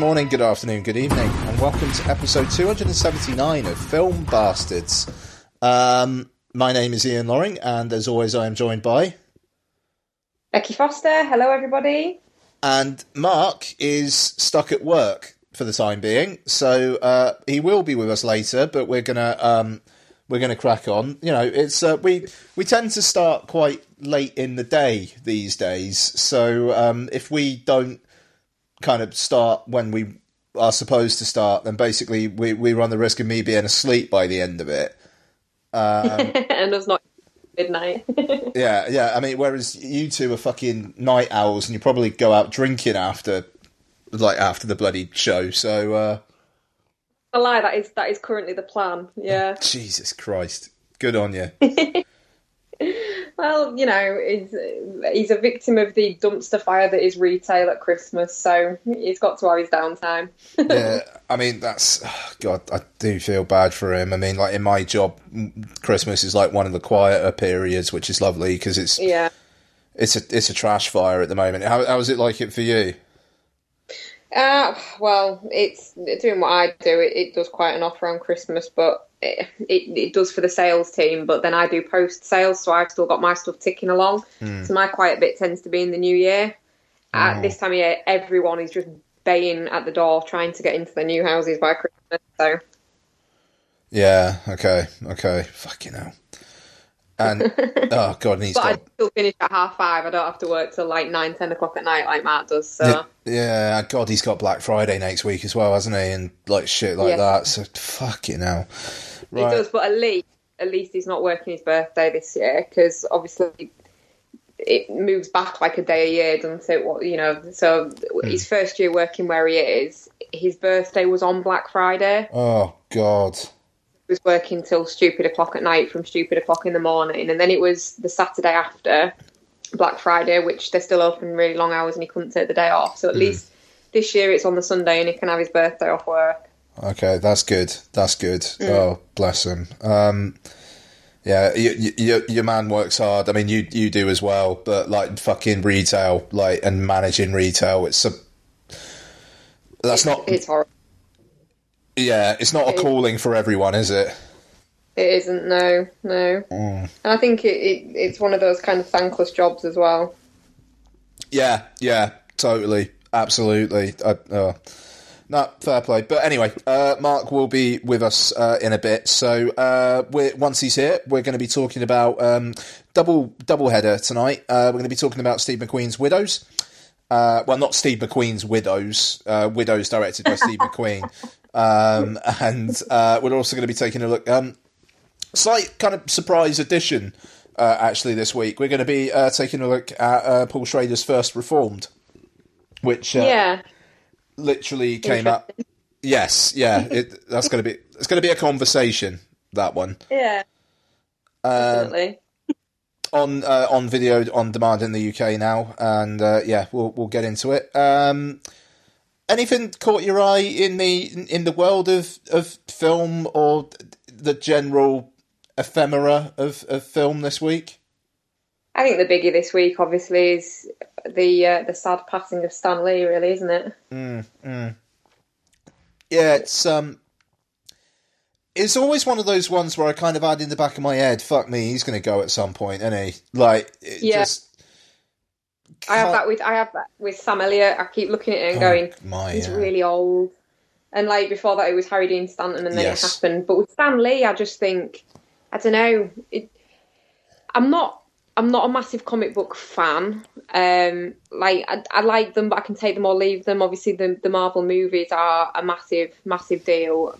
morning, good afternoon, good evening, and welcome to episode 279 of Film Bastards. Um, my name is Ian Loring, and as always, I am joined by. Becky Foster. Hello, everybody. And Mark is stuck at work for the time being, so uh, he will be with us later. But we're gonna um, we're gonna crack on. You know, it's uh, we we tend to start quite late in the day these days, so um, if we don't kind of start when we are supposed to start, then basically we, we run the risk of me being asleep by the end of it. Um, and it's not midnight. yeah, yeah. I mean, whereas you two are fucking night owls, and you probably go out drinking after, like after the bloody show. So, uh, a lie. That is that is currently the plan. Yeah. Jesus Christ. Good on you. well, you know, he's, he's a victim of the dumpster fire that is retail at Christmas, so he's got to have his downtime. yeah, I mean, that's God. I do feel bad for him. I mean, like in my job, Christmas is like one of the quieter periods, which is lovely because it's yeah, it's a it's a trash fire at the moment. How how is it like it for you? Uh, well, it's doing what I do. It, it does quite an offer on Christmas, but it, it, does for the sales team. But then I do post sales, so I've still got my stuff ticking along. Mm. So my quiet bit tends to be in the new year. Oh. At this time of year, everyone is just baying at the door trying to get into their new houses by Christmas. So. Yeah. Okay. Okay. Fucking hell. And oh god, and he's but got... I still finish at half five. I don't have to work till like nine, ten o'clock at night like Matt does. So yeah, God, he's got Black Friday next week as well, hasn't he? And like shit like yeah. that. So fucking hell. Right. He does, but at least at least he's not working his birthday this year because obviously it moves back like a day a year, doesn't it? What you know, so mm. his first year working where he is, his birthday was on Black Friday. Oh God was working till stupid o'clock at night from stupid o'clock in the morning, and then it was the Saturday after Black Friday, which they're still open really long hours, and he couldn't take the day off. So at mm. least this year it's on the Sunday, and he can have his birthday off work. Okay, that's good. That's good. Mm. Oh, bless him. Um, yeah, you, you, your man works hard. I mean, you you do as well. But like fucking retail, like and managing retail, it's a that's not. It's horrible. Yeah, it's not a calling for everyone, is it? It isn't. No, no. Mm. And I think it, it, it's one of those kind of thankless jobs as well. Yeah, yeah, totally, absolutely. I, uh, no, fair play. But anyway, uh, Mark will be with us uh, in a bit. So uh, once he's here, we're going to be talking about um, double double header tonight. Uh, we're going to be talking about Steve McQueen's Widows. Uh, well, not Steve McQueen's Widows. Uh, Widows directed by Steve McQueen. Um, and uh, we're also going to be taking a look. Um, slight kind of surprise addition, uh, actually, this week. We're going to be uh, taking a look at uh, Paul Schrader's First Reformed, which uh, yeah, literally came up. Yes, yeah, it, that's going to be it's going to be a conversation. That one, yeah, um, definitely. on uh, on video on demand in the UK now, and yeah, we'll we'll get into it. Um, anything caught your eye in the in the world of, of film or the general ephemera of, of film this week? I think the biggie this week, obviously, is the uh, the sad passing of Stan Lee. Really, isn't it? Mm, mm. Yeah, it's um, it's always one of those ones where I kind of had in the back of my head, "Fuck me, he's going to go at some point," isn't he? Like, yeah. just I have that with I have that with Sam Elliott. I keep looking at it and oh, going, my, he's yeah. really old. And like before that, it was Harry Dean Stanton, and then yes. it happened. But with Stan Lee, I just think I don't know. It, I'm not. I'm not a massive comic book fan. Um, like I, I, like them, but I can take them or leave them. Obviously, the the Marvel movies are a massive, massive deal.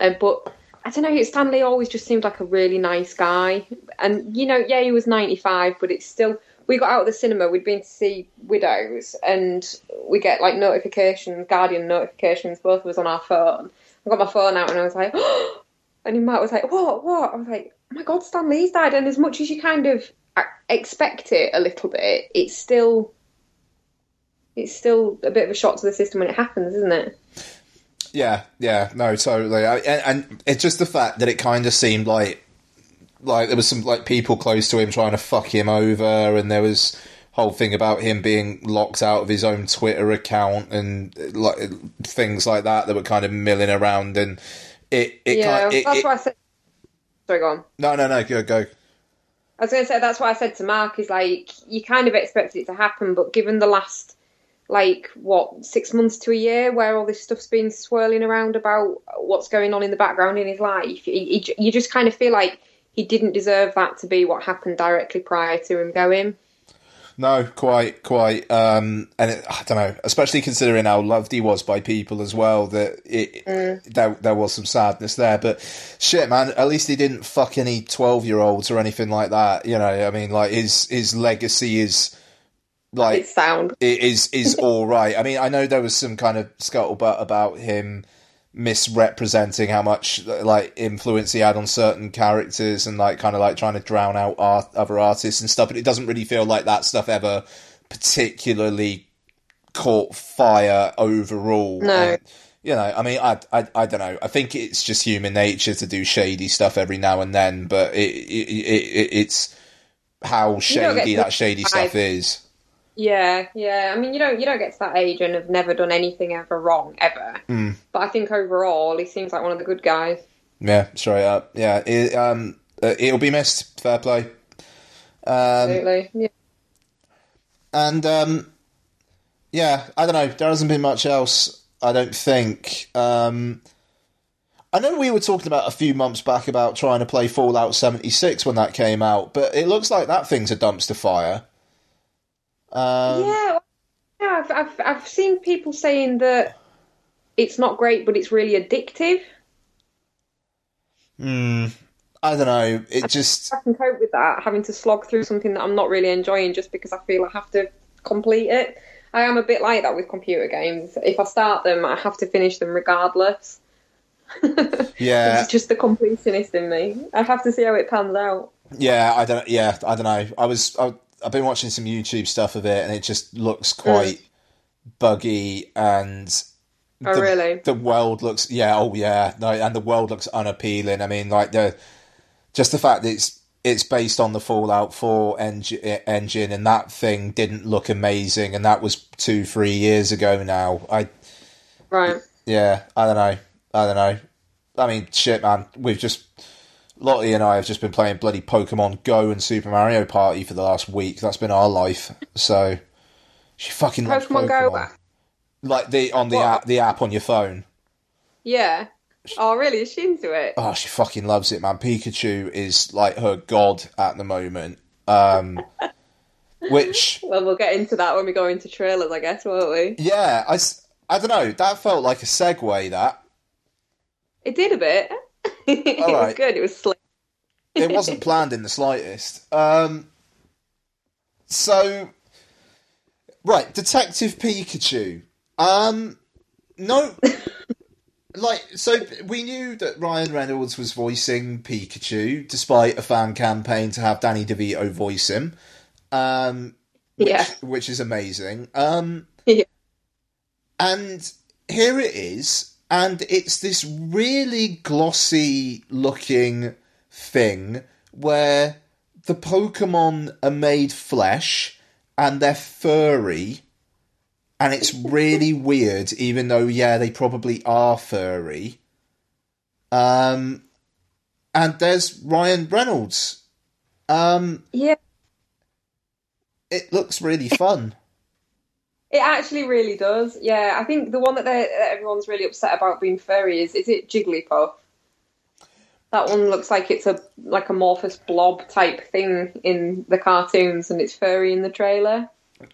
Uh, but I don't know. Stan Lee always just seemed like a really nice guy, and you know, yeah, he was 95, but it's still we got out of the cinema. We'd been to see Widows, and we get like notifications, Guardian notifications. Both of us on our phone. I got my phone out, and I was like, oh! and Matt was like, "What? What?" I was like, "Oh my God, Stan Lee's died!" And as much as you kind of uh, expect it a little bit, it's still it's still a bit of a shock to the system when it happens, isn't it? Yeah, yeah, no, totally. I, and, and it's just the fact that it kind of seemed like like there was some like people close to him trying to fuck him over, and there was whole thing about him being locked out of his own Twitter account and like things like that that were kind of milling around and it. it yeah, kind of, it, that's it, why I said. Sorry, go on. No, no, no, go go. I was going to say that's why I said to Mark is like you kind of expected it to happen, but given the last like what six months to a year where all this stuff's been swirling around about what's going on in the background in his life, he, you just kind of feel like he didn't deserve that to be what happened directly prior to him going. No, quite, quite. Um, and it, I don't know, especially considering how loved he was by people as well. That it, mm. there, there was some sadness there. But shit, man, at least he didn't fuck any twelve-year-olds or anything like that. You know, I mean, like his his legacy is like it's sound. It is is all right. I mean, I know there was some kind of scuttlebutt about him misrepresenting how much like influence he had on certain characters and like kind of like trying to drown out art, other artists and stuff but it doesn't really feel like that stuff ever particularly caught fire overall. No. And, you know i mean I, I i don't know. I think it's just human nature to do shady stuff every now and then but it, it, it, it's how shady that shady stuff is yeah, yeah. I mean, you don't you don't get to that age and have never done anything ever wrong ever. Mm. But I think overall, he seems like one of the good guys. Yeah, straight up. Yeah, it, um, uh, it'll be missed. Fair play. Um, Absolutely. Yeah. And um, yeah, I don't know. There hasn't been much else. I don't think. Um, I know we were talking about a few months back about trying to play Fallout 76 when that came out, but it looks like that thing's a dumpster fire. Um, yeah, yeah. I've, I've I've seen people saying that it's not great, but it's really addictive. Hmm. I don't know. It I just I can cope with that, having to slog through something that I'm not really enjoying just because I feel I have to complete it. I am a bit like that with computer games. If I start them, I have to finish them regardless. yeah, it's just the completionist in me. I have to see how it pans out. Yeah, I don't. Yeah, I don't know. I was. I, I've been watching some YouTube stuff of it, and it just looks quite mm. buggy and. Oh the, really? The world looks yeah oh yeah no and the world looks unappealing. I mean like the just the fact that it's it's based on the Fallout 4 engine, engine, and that thing didn't look amazing, and that was two, three years ago now. I, right, yeah, I don't know, I don't know. I mean, shit, man, we've just Lottie and I have just been playing bloody Pokemon Go and Super Mario Party for the last week. That's been our life. So she fucking loves Pokemon, Pokemon. Go. Like the on the what? app, the app on your phone. Yeah. Oh, really? Is she into it? Oh, she fucking loves it, man. Pikachu is like her god at the moment. Um, which. Well, we'll get into that when we go into trailers, I guess, won't we? Yeah, I, I don't know. That felt like a segue. That it did a bit. it right. was good. It was slick. It wasn't planned in the slightest. Um, so, right, Detective Pikachu. Um, no, like so we knew that Ryan Reynolds was voicing Pikachu, despite a fan campaign to have Danny DeVito voice him. Um, which, yeah, which is amazing. Um, yeah. and here it is and it's this really glossy looking thing where the Pokemon are made flesh and they're furry, and it's really weird, even though, yeah, they probably are furry. Um, and there's Ryan Reynolds. Um, yeah. It looks really fun. It actually really does. Yeah, I think the one that, that everyone's really upset about being furry is is it Jigglypuff? That one looks like it's a like amorphous blob type thing in the cartoons, and it's furry in the trailer.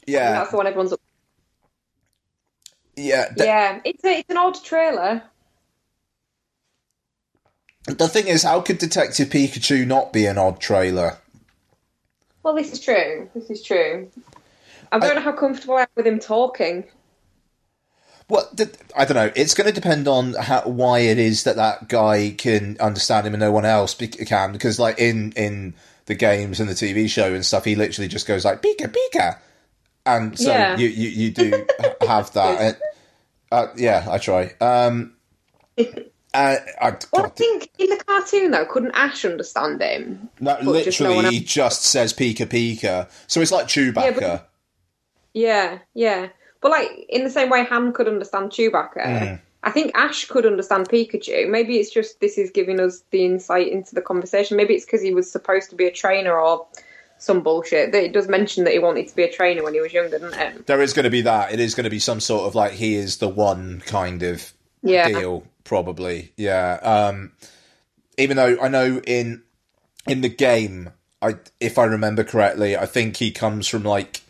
Yeah, that's the one everyone's. Up- yeah, yeah, it's a, it's an odd trailer. The thing is, how could Detective Pikachu not be an odd trailer? Well, this is true. This is true. I don't I, know how comfortable I am with him talking. Well, I don't know. It's going to depend on how, why it is that that guy can understand him and no one else can. Because, like in in the games and the TV show and stuff, he literally just goes like "Pika Pika," and so yeah. you, you, you do have that. uh, yeah, I try. Um, Uh, I, well, I think in the cartoon though, couldn't Ash understand him? No, literally, just no he just says "Pika Pika," so it's like Chewbacca. Yeah, Yeah, yeah. But like in the same way, Han could understand Chewbacca. Mm. I think Ash could understand Pikachu. Maybe it's just this is giving us the insight into the conversation. Maybe it's because he was supposed to be a trainer or some bullshit. That it does mention that he wanted to be a trainer when he was younger, doesn't it? There is going to be that. It is going to be some sort of like he is the one kind of yeah. deal, probably. Yeah. Um, even though I know in in the game, I if I remember correctly, I think he comes from like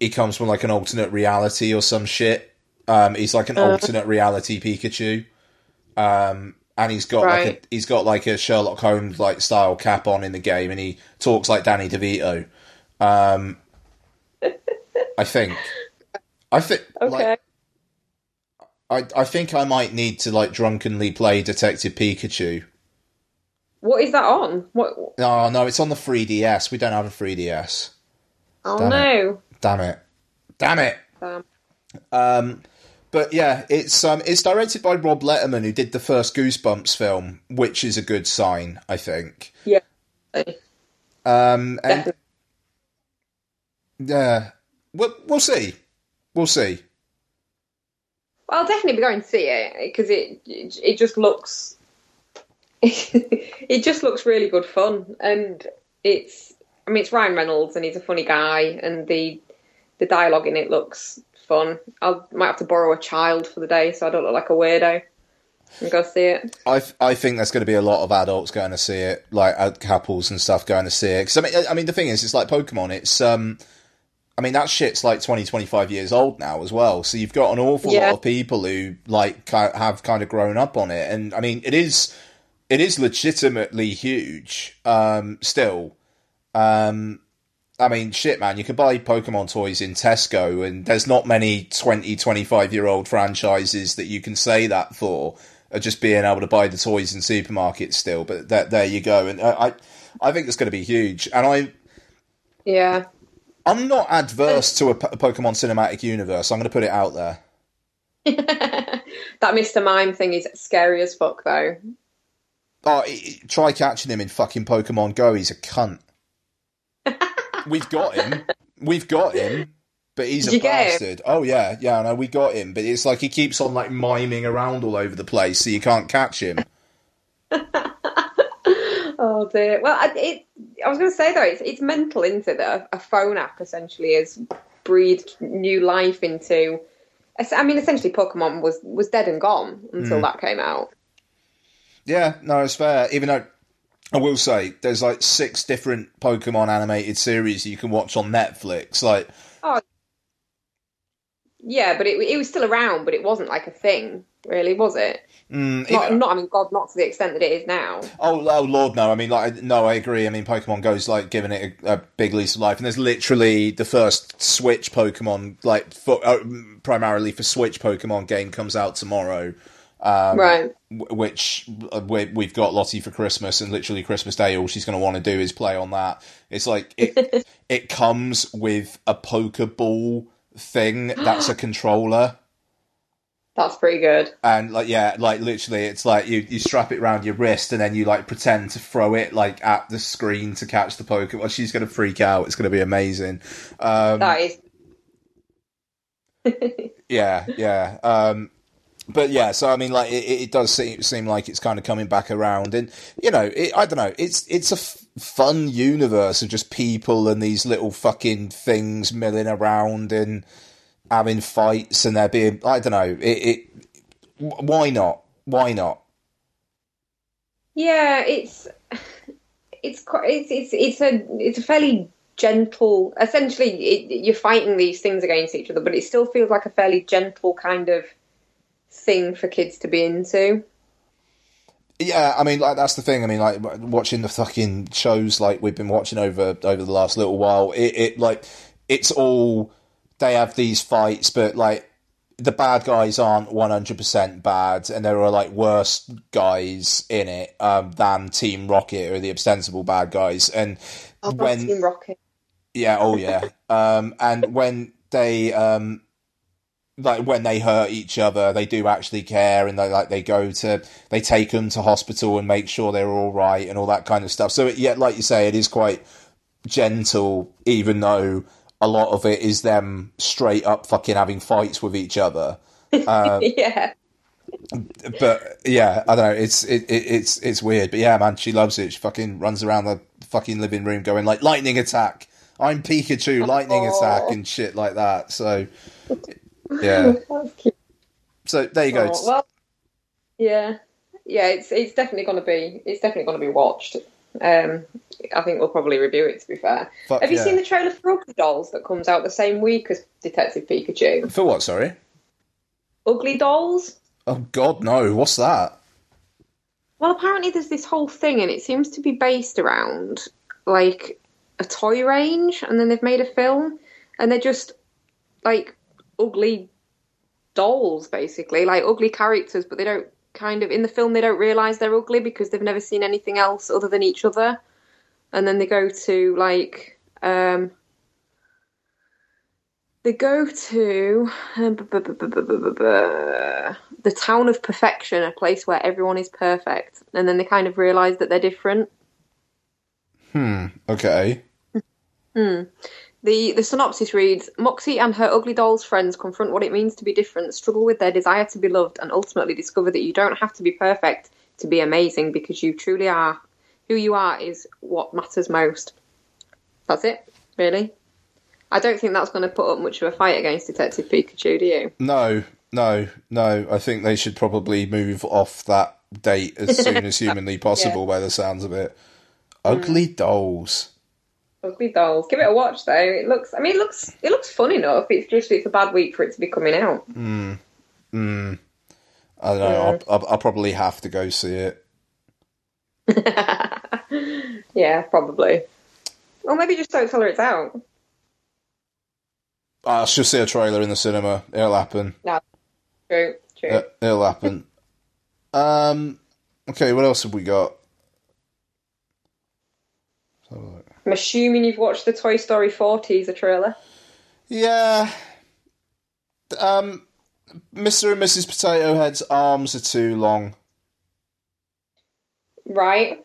he comes from like an alternate reality or some shit. Um, he's like an uh, alternate reality Pikachu. Um, and he's got right. like a, he's got like a Sherlock Holmes like style cap on in the game, and he talks like Danny DeVito. Um, I think. I think. Okay. Like, I I think I might need to like drunkenly play Detective Pikachu. What is that on? What? No, no, it's on the 3DS. We don't have a 3DS. Oh Damn no! Damn it! Damn it! Damn. Um, but yeah, it's um, it's directed by Rob Letterman, who did the first Goosebumps film, which is a good sign, I think. Yeah. Um, and yeah, we'll, we'll see. We'll see. Well, I'll definitely be going to see it because it, it it just looks it just looks really good fun, and it's I mean it's Ryan Reynolds and he's a funny guy, and the the dialogue in it looks fun. I might have to borrow a child for the day so I don't look like a weirdo and go see it. I I think there's going to be a lot of adults going to see it, like couples and stuff going to see it. Because I mean, I mean, the thing is, it's like Pokemon. It's um, I mean, that shit's like 20, 25 years old now as well. So you've got an awful yeah. lot of people who like have kind of grown up on it, and I mean, it is it is legitimately huge. Um, still, um, I mean, shit, man, you can buy Pokemon toys in Tesco, and there's not many 20, 25 year old franchises that you can say that for, of just being able to buy the toys in supermarkets still. But that, there you go. And I, I think it's going to be huge. And I. Yeah. I'm not adverse to a, a Pokemon cinematic universe. I'm going to put it out there. that Mr. Mime thing is scary as fuck, though. Oh, try catching him in fucking Pokemon Go. He's a cunt. We've got him. We've got him. But he's Did a bastard. Oh yeah, yeah, no, we got him. But it's like he keeps on like miming around all over the place, so you can't catch him. oh dear. Well, it, I was going to say though, it's it's mental, isn't it? That a phone app essentially has breathed new life into. I mean, essentially, Pokemon was was dead and gone until mm. that came out. Yeah, no, it's fair. Even though I will say there's like six different Pokemon animated series you can watch on Netflix. Like, oh, yeah, but it, it was still around, but it wasn't like a thing, really, was it? Mm, not, not, I mean, God, not to the extent that it is now. Oh, oh, Lord, no. I mean, like, no, I agree. I mean, Pokemon Go's like giving it a, a big lease of life, and there's literally the first Switch Pokemon, like, for, uh, primarily for Switch Pokemon game, comes out tomorrow. Um, right. Which uh, we've got Lottie for Christmas, and literally Christmas Day, all she's going to want to do is play on that. It's like it, it comes with a Poké Ball thing that's a controller. That's pretty good. And like yeah, like literally it's like you, you strap it around your wrist and then you like pretend to throw it like at the screen to catch the poker. Well She's gonna freak out. It's gonna be amazing. Um, that is yeah, yeah. Um, but yeah, so I mean, like it, it does seem, seem like it's kind of coming back around, and you know, it, I don't know, it's it's a f- fun universe of just people and these little fucking things milling around and having fights, and there being, I don't know, it, it why not? Why not? Yeah, it's it's quite it's it's it's a it's a fairly gentle. Essentially, it, you're fighting these things against each other, but it still feels like a fairly gentle kind of thing for kids to be into. Yeah, I mean, like that's the thing. I mean, like watching the fucking shows like we've been watching over over the last little while. It, it like it's all they have these fights, but like the bad guys aren't one hundred percent bad, and there are like worse guys in it um, than Team Rocket or the ostensible bad guys. And oh, when Team Rocket, yeah, oh yeah, um, and when they um, like when they hurt each other, they do actually care, and they like they go to they take them to hospital and make sure they're all right and all that kind of stuff. So yeah, like you say, it is quite gentle, even though a lot of it is them straight up fucking having fights with each other. Um, yeah. But yeah, I don't know. It's it, it, it's it's weird, but yeah, man, she loves it. She fucking runs around the fucking living room going like lightning attack. I'm Pikachu, lightning oh. attack, and shit like that. So yeah. So there you go. Oh, well, yeah, yeah. It's it's definitely going to be it's definitely going to be watched. Um, I think we'll probably review it. To be fair, have you yeah. seen the trailer for Ugly Dolls that comes out the same week as Detective Pikachu? For what? Sorry. Ugly Dolls. Oh God, no! What's that? Well, apparently there's this whole thing, and it seems to be based around like a toy range, and then they've made a film, and they're just like ugly dolls, basically, like ugly characters, but they don't kind of in the film they don't realize they're ugly because they've never seen anything else other than each other, and then they go to like um, they go to the town of perfection, a place where everyone is perfect, and then they kind of realize that they're different. Hmm. Okay. Hmm. The the synopsis reads: Moxie and her ugly doll's friends confront what it means to be different, struggle with their desire to be loved, and ultimately discover that you don't have to be perfect to be amazing because you truly are. Who you are is what matters most. That's it, really. I don't think that's going to put up much of a fight against Detective Pikachu, do you? No, no, no. I think they should probably move off that date as soon as humanly possible, yeah. by the sounds of it. Ugly mm. dolls. Ugly dolls. Give it a watch though. It looks. I mean, it looks. It looks fun enough. It's just it's a bad week for it to be coming out. Hmm. Hmm. I don't know. Mm. I'll, I'll, I'll probably have to go see it. yeah, probably. Or maybe just don't tell her it's out. I should see a trailer in the cinema. It'll happen. No, true, true. It, it'll happen. um. Okay, what else have we got? I'm assuming you've watched the Toy Story 4 teaser trailer. Yeah. Um, Mr. and Mrs. Potato Head's arms are too long. Right.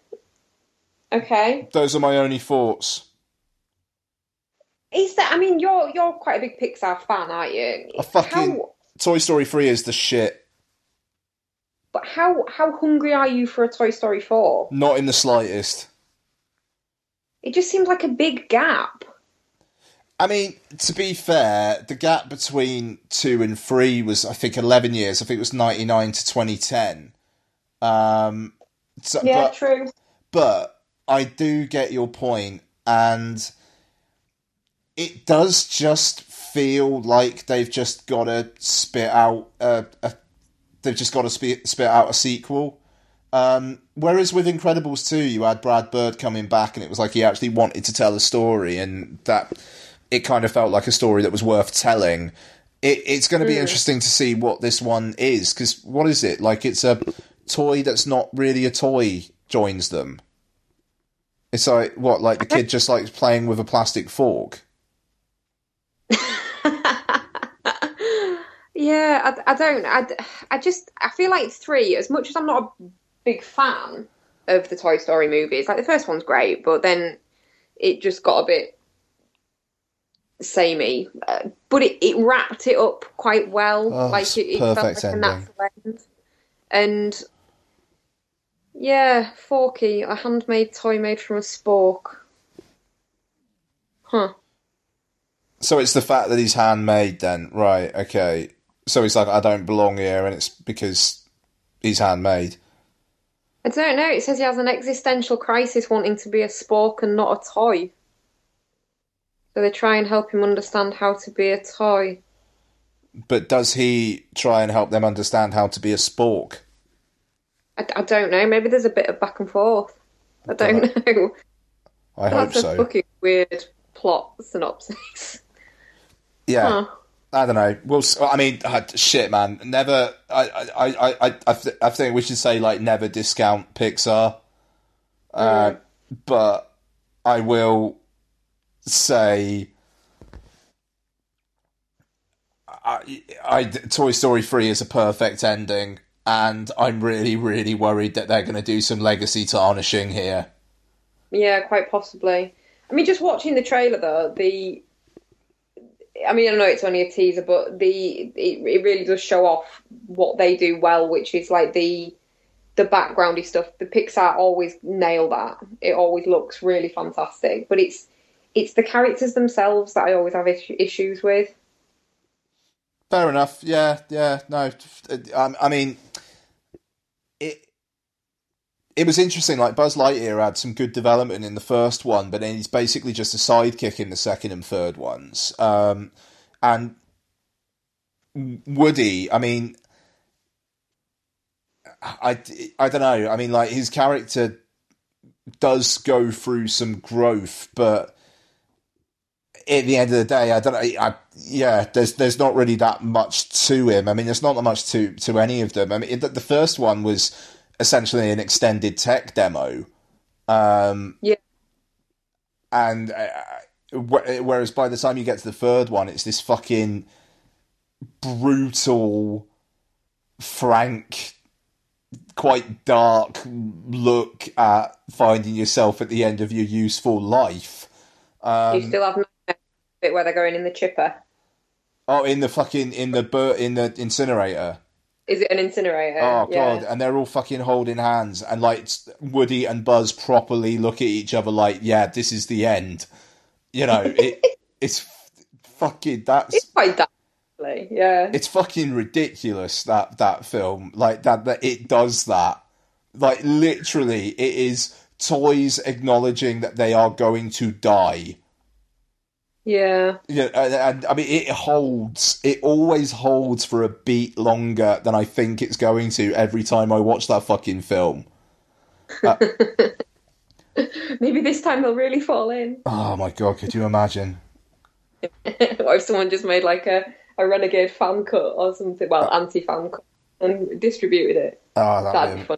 Okay. Those are my only thoughts. Is that? I mean, you're you're quite a big Pixar fan, aren't you? A fucking how, Toy Story three is the shit. But how how hungry are you for a Toy Story four? Not in the slightest. It just seemed like a big gap. I mean, to be fair, the gap between two and three was, I think, 11 years. I think it was 99 to 2010. Um, so, yeah, but, true. But I do get your point, and it does just feel like they've just got to spit out a, a they've just got to spit, spit out a sequel. Um, whereas with Incredibles 2, you had Brad Bird coming back, and it was like he actually wanted to tell a story, and that it kind of felt like a story that was worth telling. It, it's going to be mm. interesting to see what this one is, because what is it? Like, it's a toy that's not really a toy joins them. It's like, what, like the kid just likes playing with a plastic fork? yeah, I, I don't. I, I just, I feel like three, as much as I'm not a big fan of the Toy Story movies. Like the first one's great, but then it just got a bit samey. Uh, but it, it wrapped it up quite well. Oh, like it, it felt like ending. a natural end. And yeah, Forky, a handmade toy made from a spork. Huh. So it's the fact that he's handmade then, right, okay. So he's like, I don't belong here, and it's because he's handmade. I don't know. It says he has an existential crisis wanting to be a spork and not a toy. So they try and help him understand how to be a toy. But does he try and help them understand how to be a spork? I, I don't know. Maybe there's a bit of back and forth. I don't know. I That's hope so. That's a fucking weird plot synopsis. Yeah. Huh. I don't know. Well, I mean, uh, shit, man. Never. I, I, I, I, I, think we should say like never discount Pixar. Uh, mm. But I will say, I, I, Toy Story three is a perfect ending, and I'm really, really worried that they're going to do some legacy tarnishing here. Yeah, quite possibly. I mean, just watching the trailer though, the I mean, I know it's only a teaser, but the it, it really does show off what they do well, which is like the the backgroundy stuff. The Pixar always nail that. It always looks really fantastic, but it's it's the characters themselves that I always have issues with. Fair enough. Yeah, yeah. No, I, I mean, it was interesting. Like Buzz Lightyear had some good development in the first one, but then he's basically just a sidekick in the second and third ones. Um, and Woody, I mean, I, I don't know. I mean, like his character does go through some growth, but at the end of the day, I don't know. I, yeah, there's there's not really that much to him. I mean, there's not that much to to any of them. I mean, the, the first one was essentially an extended tech demo. Um, yeah. And uh, whereas by the time you get to the third one, it's this fucking brutal, frank, quite dark look at finding yourself at the end of your useful life. Um, you still have no bit where they're going in the chipper. Oh, in the fucking in the in the incinerator. Is it an incinerator? Oh god! And they're all fucking holding hands, and like Woody and Buzz properly look at each other like, "Yeah, this is the end." You know, it it's fucking that's it's quite dark, yeah. It's fucking ridiculous that that film like that that it does that. Like literally, it is toys acknowledging that they are going to die yeah. Yeah, and, and, I mean, it holds. It always holds for a beat longer than I think it's going to every time I watch that fucking film. Uh, Maybe this time they'll really fall in. Oh my god! Could you imagine? what if someone just made like a, a renegade fan cut or something? Well, uh, anti fan cut and distributed it. Oh, that'd, that'd be, be fun.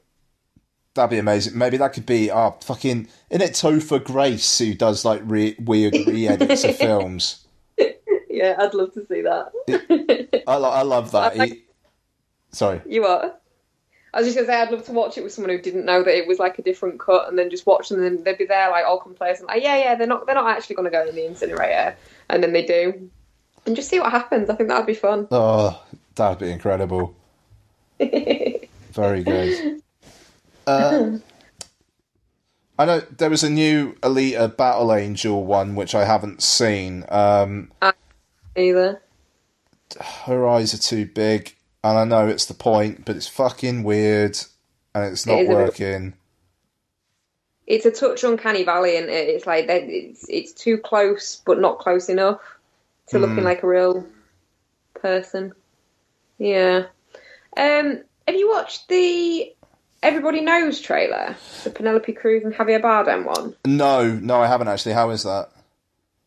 That'd be amazing. Maybe that could be our oh, fucking. Isn't it Topher Grace who does like re- weird re edits of films? Yeah, I'd love to see that. I, lo- I love that. Like, he... Sorry. You are? I was just going to say, I'd love to watch it with someone who didn't know that it was like a different cut and then just watch them and they'd be there like all complacent. Like, yeah, yeah, they're not, they're not actually going to go in the incinerator. And then they do. And just see what happens. I think that'd be fun. Oh, that'd be incredible. Very good. Uh, I know there was a new Alita Battle Angel one which I haven't seen. Um, either. Her eyes are too big, and I know it's the point, but it's fucking weird, and it's not it working. it's a touch uncanny valley, and it's like it's it's too close, but not close enough to mm. looking hmm. like a real person. Yeah. Um, have you watched the Everybody Knows trailer, the Penelope Cruz and Javier Bardem one? No, no, I haven't actually. How is that?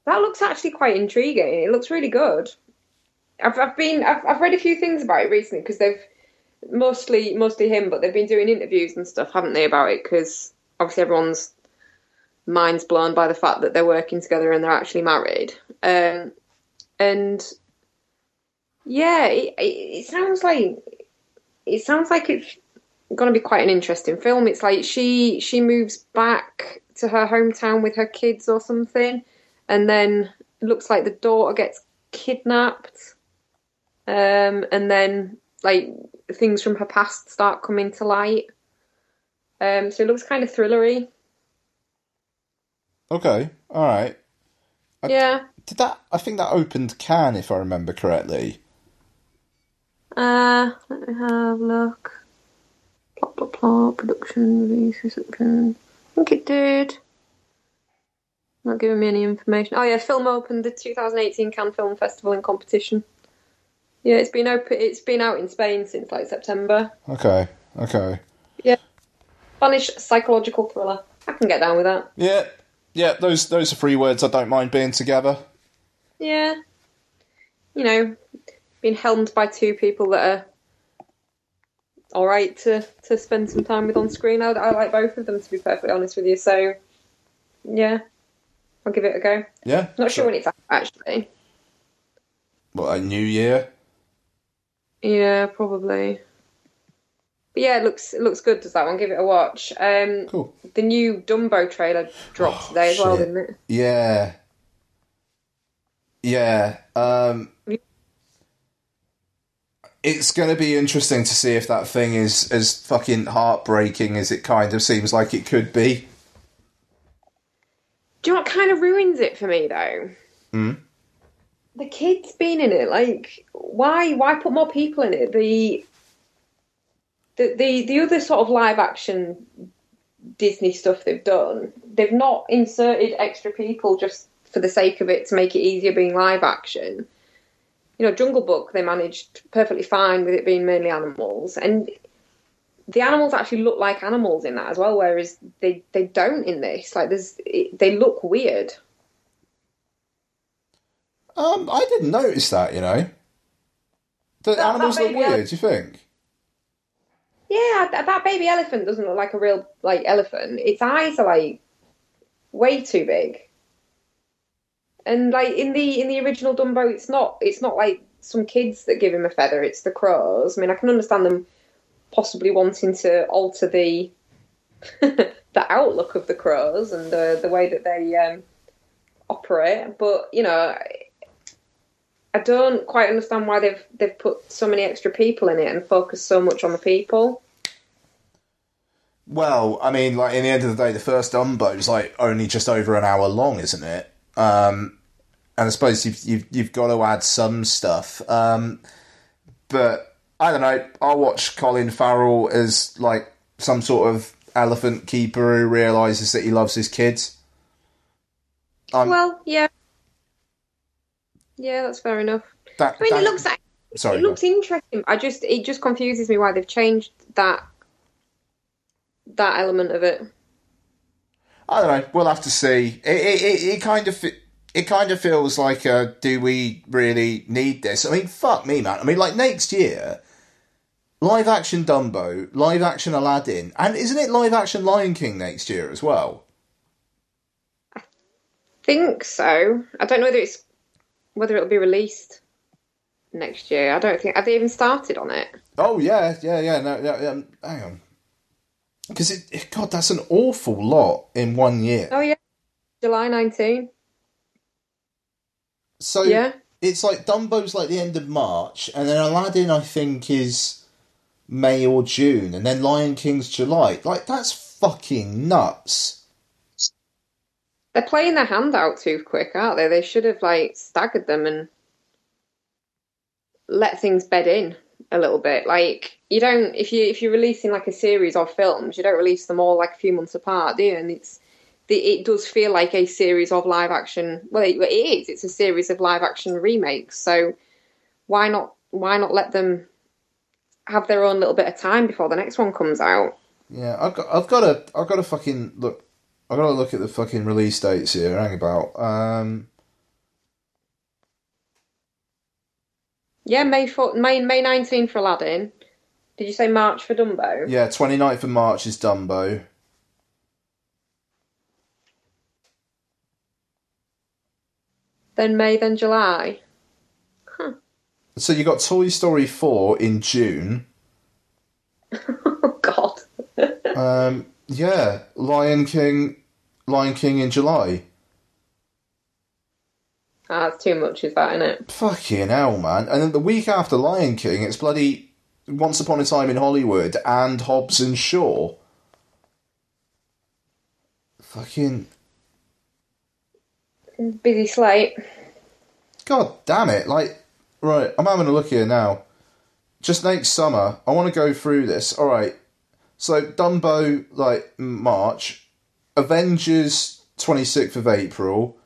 That looks actually quite intriguing. It looks really good. I've, I've been I've, I've read a few things about it recently because they've mostly mostly him, but they've been doing interviews and stuff, haven't they, about it? Because obviously everyone's minds blown by the fact that they're working together and they're actually married. Um, and yeah, it, it, it sounds like it sounds like it's going to be quite an interesting film. It's like she she moves back to her hometown with her kids or something, and then it looks like the daughter gets kidnapped, um, and then like things from her past start coming to light. Um, so it looks kind of thrillery. Okay, all right. I, yeah. Did that? I think that opened Cannes, if I remember correctly. Uh, let me have a look blah blah production release reception. I think it did. Not giving me any information. Oh yeah, film opened the 2018 Cannes Film Festival in competition. Yeah, it's been open. It's been out in Spain since like September. Okay. Okay. Yeah. Spanish psychological thriller. I can get down with that. Yeah. Yeah. Those those are three words I don't mind being together. Yeah. You know, being helmed by two people that are all right to to spend some time with on screen. I, I like both of them to be perfectly honest with you. So yeah, I'll give it a go. Yeah, not sure, sure when it's actually. What a new year. Yeah, probably. But yeah, it looks it looks good. Does that one? Give it a watch. Um, cool. The new Dumbo trailer dropped oh, today as well, didn't it? Yeah. Yeah. Um, it's going to be interesting to see if that thing is as fucking heartbreaking as it kind of seems like it could be. Do you know what kind of ruins it for me though? Mm. The kids being in it, like, why? Why put more people in it? The the the, the other sort of live action Disney stuff they've done, they've not inserted extra people just for the sake of it to make it easier being live action. You know, Jungle Book they managed perfectly fine with it being mainly animals, and the animals actually look like animals in that as well, whereas they they don't in this. Like, there's they look weird. Um, I didn't notice that. You know, the that, animals that look weird. Do you think? Yeah, that baby elephant doesn't look like a real like elephant. Its eyes are like way too big. And like in the in the original Dumbo, it's not it's not like some kids that give him a feather. It's the crows. I mean, I can understand them possibly wanting to alter the the outlook of the crows and the the way that they um, operate, but you know, I don't quite understand why they've they've put so many extra people in it and focused so much on the people. Well, I mean, like in the end of the day, the first Dumbo is like only just over an hour long, isn't it? Um, and I suppose you've, you've you've got to add some stuff. Um, but I don't know. I'll watch Colin Farrell as like some sort of elephant keeper who realizes that he loves his kids. I'm, well, yeah, yeah, that's fair enough. That, I mean, that, it looks like sorry, it looks interesting. I just it just confuses me why they've changed that that element of it. I don't know. We'll have to see. It it, it, it kind of it kind of feels like uh, do we really need this? I mean, fuck me, man. I mean, like next year, live action Dumbo, live action Aladdin, and isn't it live action Lion King next year as well? I think so. I don't know whether it's whether it'll be released next year. I don't think have they even started on it. Oh yeah, yeah, yeah. No, yeah, um, hang on, because it, it, God, that's an awful lot in one year. Oh yeah, July nineteen. So yeah, it's like Dumbo's like the end of March, and then Aladdin I think is May or June, and then Lion King's July. Like that's fucking nuts. They're playing their hand out too quick, aren't they? They should have like staggered them and let things bed in a little bit. Like you don't if you if you're releasing like a series of films, you don't release them all like a few months apart, do you? And it's the it does feel like a series of live action. Well, it, it is. It's a series of live action remakes. So why not why not let them have their own little bit of time before the next one comes out? Yeah, I've got I've got to I've got a fucking look I've gotta look at the fucking release dates here. Hang about. Um, yeah, May four, May May nineteenth for Aladdin. Did you say March for Dumbo? Yeah, 29th of March is Dumbo. Then May, then July. Huh. So you got Toy Story 4 in June. oh, God. um, yeah, Lion King, Lion King in July. Ah, that's too much, is that, isn't it? Fucking hell, man. And then the week after Lion King, it's bloody Once Upon a Time in Hollywood and Hobbs and Shaw. Fucking. Busy slate. God damn it. Like, right, I'm having a look here now. Just next summer, I want to go through this. Alright, so Dumbo, like March, Avengers, 26th of April,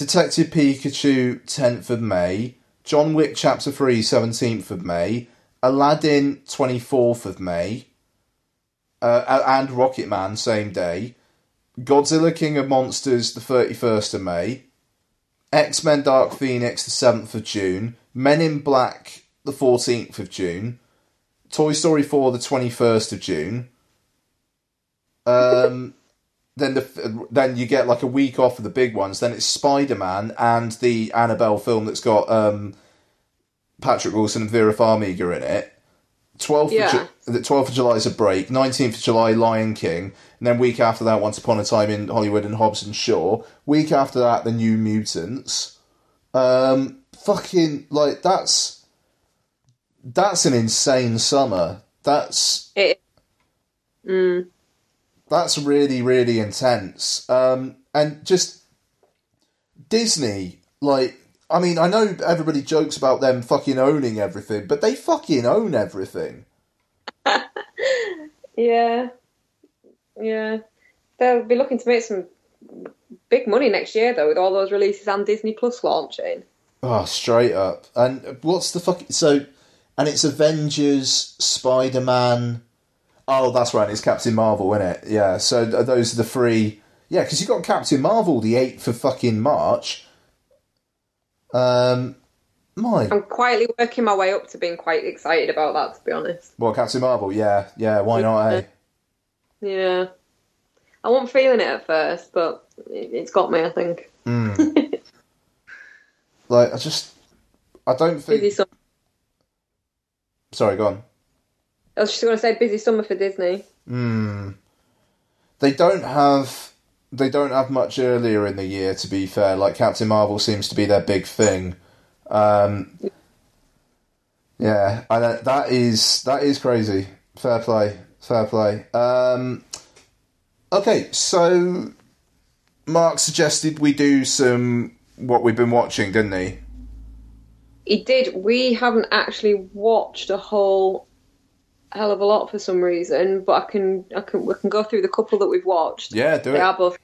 Detective Pikachu, 10th of May, John Wick Chapter 3, 17th of May, Aladdin, 24th of May, uh, and Rocketman, same day, Godzilla King of Monsters, the 31st of May, X Men Dark Phoenix, the 7th of June, Men in Black, the 14th of June, Toy Story 4 the 21st of June. Um, then the then you get like a week off of the big ones. Then it's Spider Man and the Annabelle film that's got um, Patrick Wilson and Vera Farmiga in it. 12th, yeah. of, the 12th of July is a break. 19th of July, Lion King. And then week after that, Once Upon a Time in Hollywood and Hobbs and Shaw. Week after that, The New Mutants. Um, fucking like that's that's an insane summer. That's it. Mm. That's really really intense. Um, and just Disney, like I mean, I know everybody jokes about them fucking owning everything, but they fucking own everything. yeah, yeah. They'll be looking to make some big money next year, though, with all those releases and Disney Plus launching. Oh, straight up. And what's the fuck? So, and it's Avengers, Spider Man. Oh, that's right. It's Captain Marvel, isn't it? Yeah. So those are the three. Yeah, because you got Captain Marvel the eighth of fucking March. Um, my. I'm quietly working my way up to being quite excited about that. To be honest. Well, Captain Marvel, yeah, yeah. Why not? Eh? Yeah. I wasn't feeling it at first, but it, has got me. I think. Mm. like I just, I don't think. Sorry, go on. I was just going to say busy summer for Disney. Hmm. They don't have. They don't have much earlier in the year. To be fair, like Captain Marvel seems to be their big thing. Um, yeah, I, that is that is crazy. Fair play, fair play. Um, Okay, so Mark suggested we do some what we've been watching, didn't he? He did. We haven't actually watched a whole hell of a lot for some reason, but I can I can we can go through the couple that we've watched. Yeah, do they it. Are both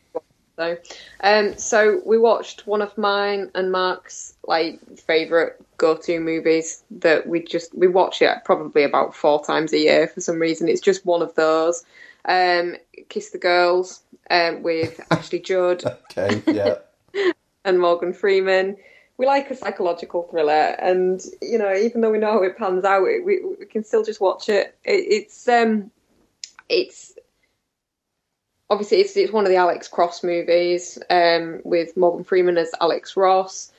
so. Um, so we watched one of mine and Mark's like favorite go-to movies that we just we watch it probably about four times a year for some reason. It's just one of those. Um, Kiss the Girls um, with Ashley Judd. okay, yeah. and Morgan Freeman. We like a psychological thriller, and you know, even though we know how it pans out, we, we can still just watch it. it it's um, it's obviously it's it's one of the Alex Cross movies um, with Morgan Freeman as Alex Ross.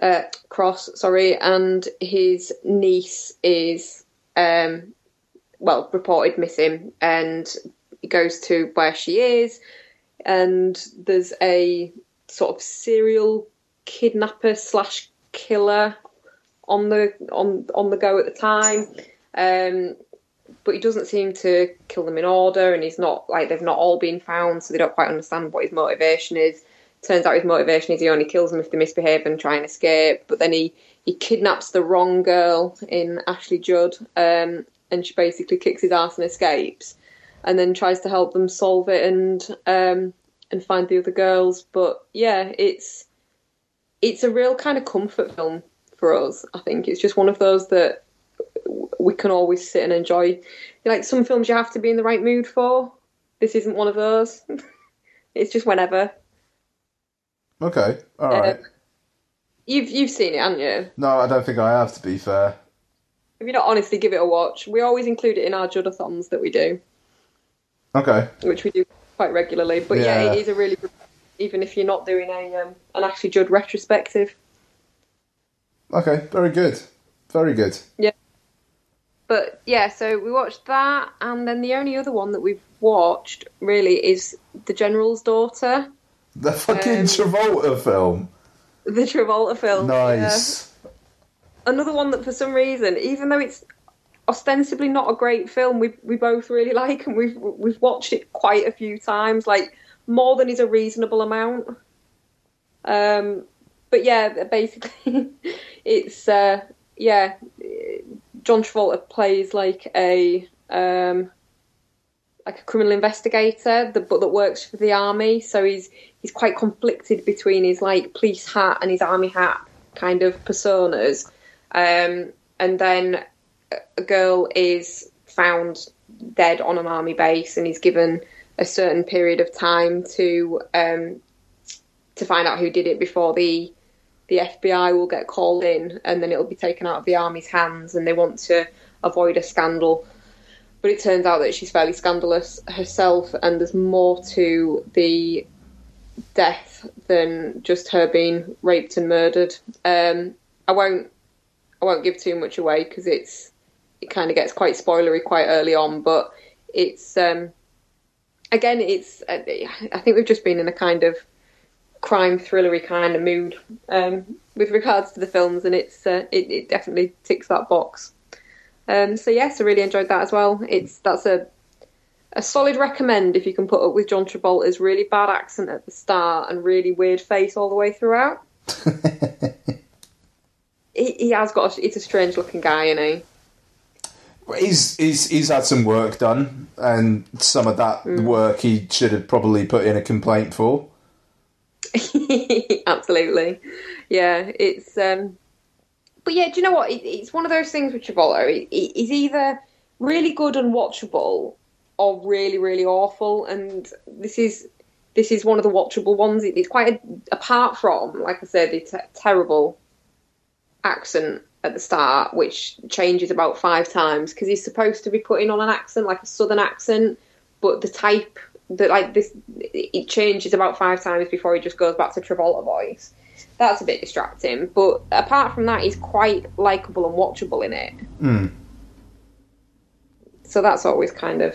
Uh, Cross, sorry, and his niece is um, well reported missing, and he goes to where she is, and there's a sort of serial kidnapper slash killer on the on on the go at the time. Um, but he doesn't seem to kill them in order, and he's not like they've not all been found, so they don't quite understand what his motivation is. Turns out his motivation is he only kills them if they misbehave and try and escape. But then he he kidnaps the wrong girl in Ashley Judd, um, and she basically kicks his ass and escapes and then tries to help them solve it and um, and find the other girls. But yeah, it's it's a real kind of comfort film for us. I think it's just one of those that we can always sit and enjoy. Like some films, you have to be in the right mood for. This isn't one of those. it's just whenever. Okay, all right. You've you've seen it, haven't you? No, I don't think I have. To be fair, if you not honestly give it a watch, we always include it in our Judathons that we do. Okay. Which we do quite regularly. But yeah, yeah it is a really good, even if you're not doing a um, an Ashley Judd retrospective. Okay, very good. Very good. Yeah. But yeah, so we watched that, and then the only other one that we've watched really is The General's Daughter. The fucking um, Travolta film. The Travolta film. Nice. Yeah. Another one that, for some reason, even though it's ostensibly not a great film. We we both really like, and we've we've watched it quite a few times, like more than is a reasonable amount. Um, but yeah, basically, it's uh, yeah. John Travolta plays like a um, like a criminal investigator, that, but that works for the army. So he's he's quite conflicted between his like police hat and his army hat kind of personas. Um, and then a girl is found dead on an army base and he's given a certain period of time to um, to find out who did it before the the FBI will get called in and then it'll be taken out of the army's hands and they want to avoid a scandal. But it turns out that she's fairly scandalous herself and there's more to the death than just her being raped and murdered. Um, I won't I won't give too much away because it's it kind of gets quite spoilery quite early on, but it's um, again, it's uh, I think we've just been in a kind of crime thrillery kind of mood um, with regards to the films, and it's uh, it, it, definitely ticks that box. Um, so yes, I really enjoyed that as well. It's that's a a solid recommend if you can put up with John Travolta's really bad accent at the start and really weird face all the way throughout. he, he, has got. A, he's a strange looking guy, isn't he? He's, he's he's had some work done, and some of that mm. work he should have probably put in a complaint for. Absolutely, yeah. It's um, but yeah. Do you know what? It, it's one of those things with Travolta. It, it, he's either really good and watchable, or really really awful. And this is this is one of the watchable ones. it's quite a, apart from, like I said, the terrible accent at the start, which changes about five times because he's supposed to be putting on an accent, like a southern accent, but the type that like this it changes about five times before he just goes back to Travolta voice. That's a bit distracting, but apart from that, he's quite likable and watchable in it. Mm. So that's always kind of.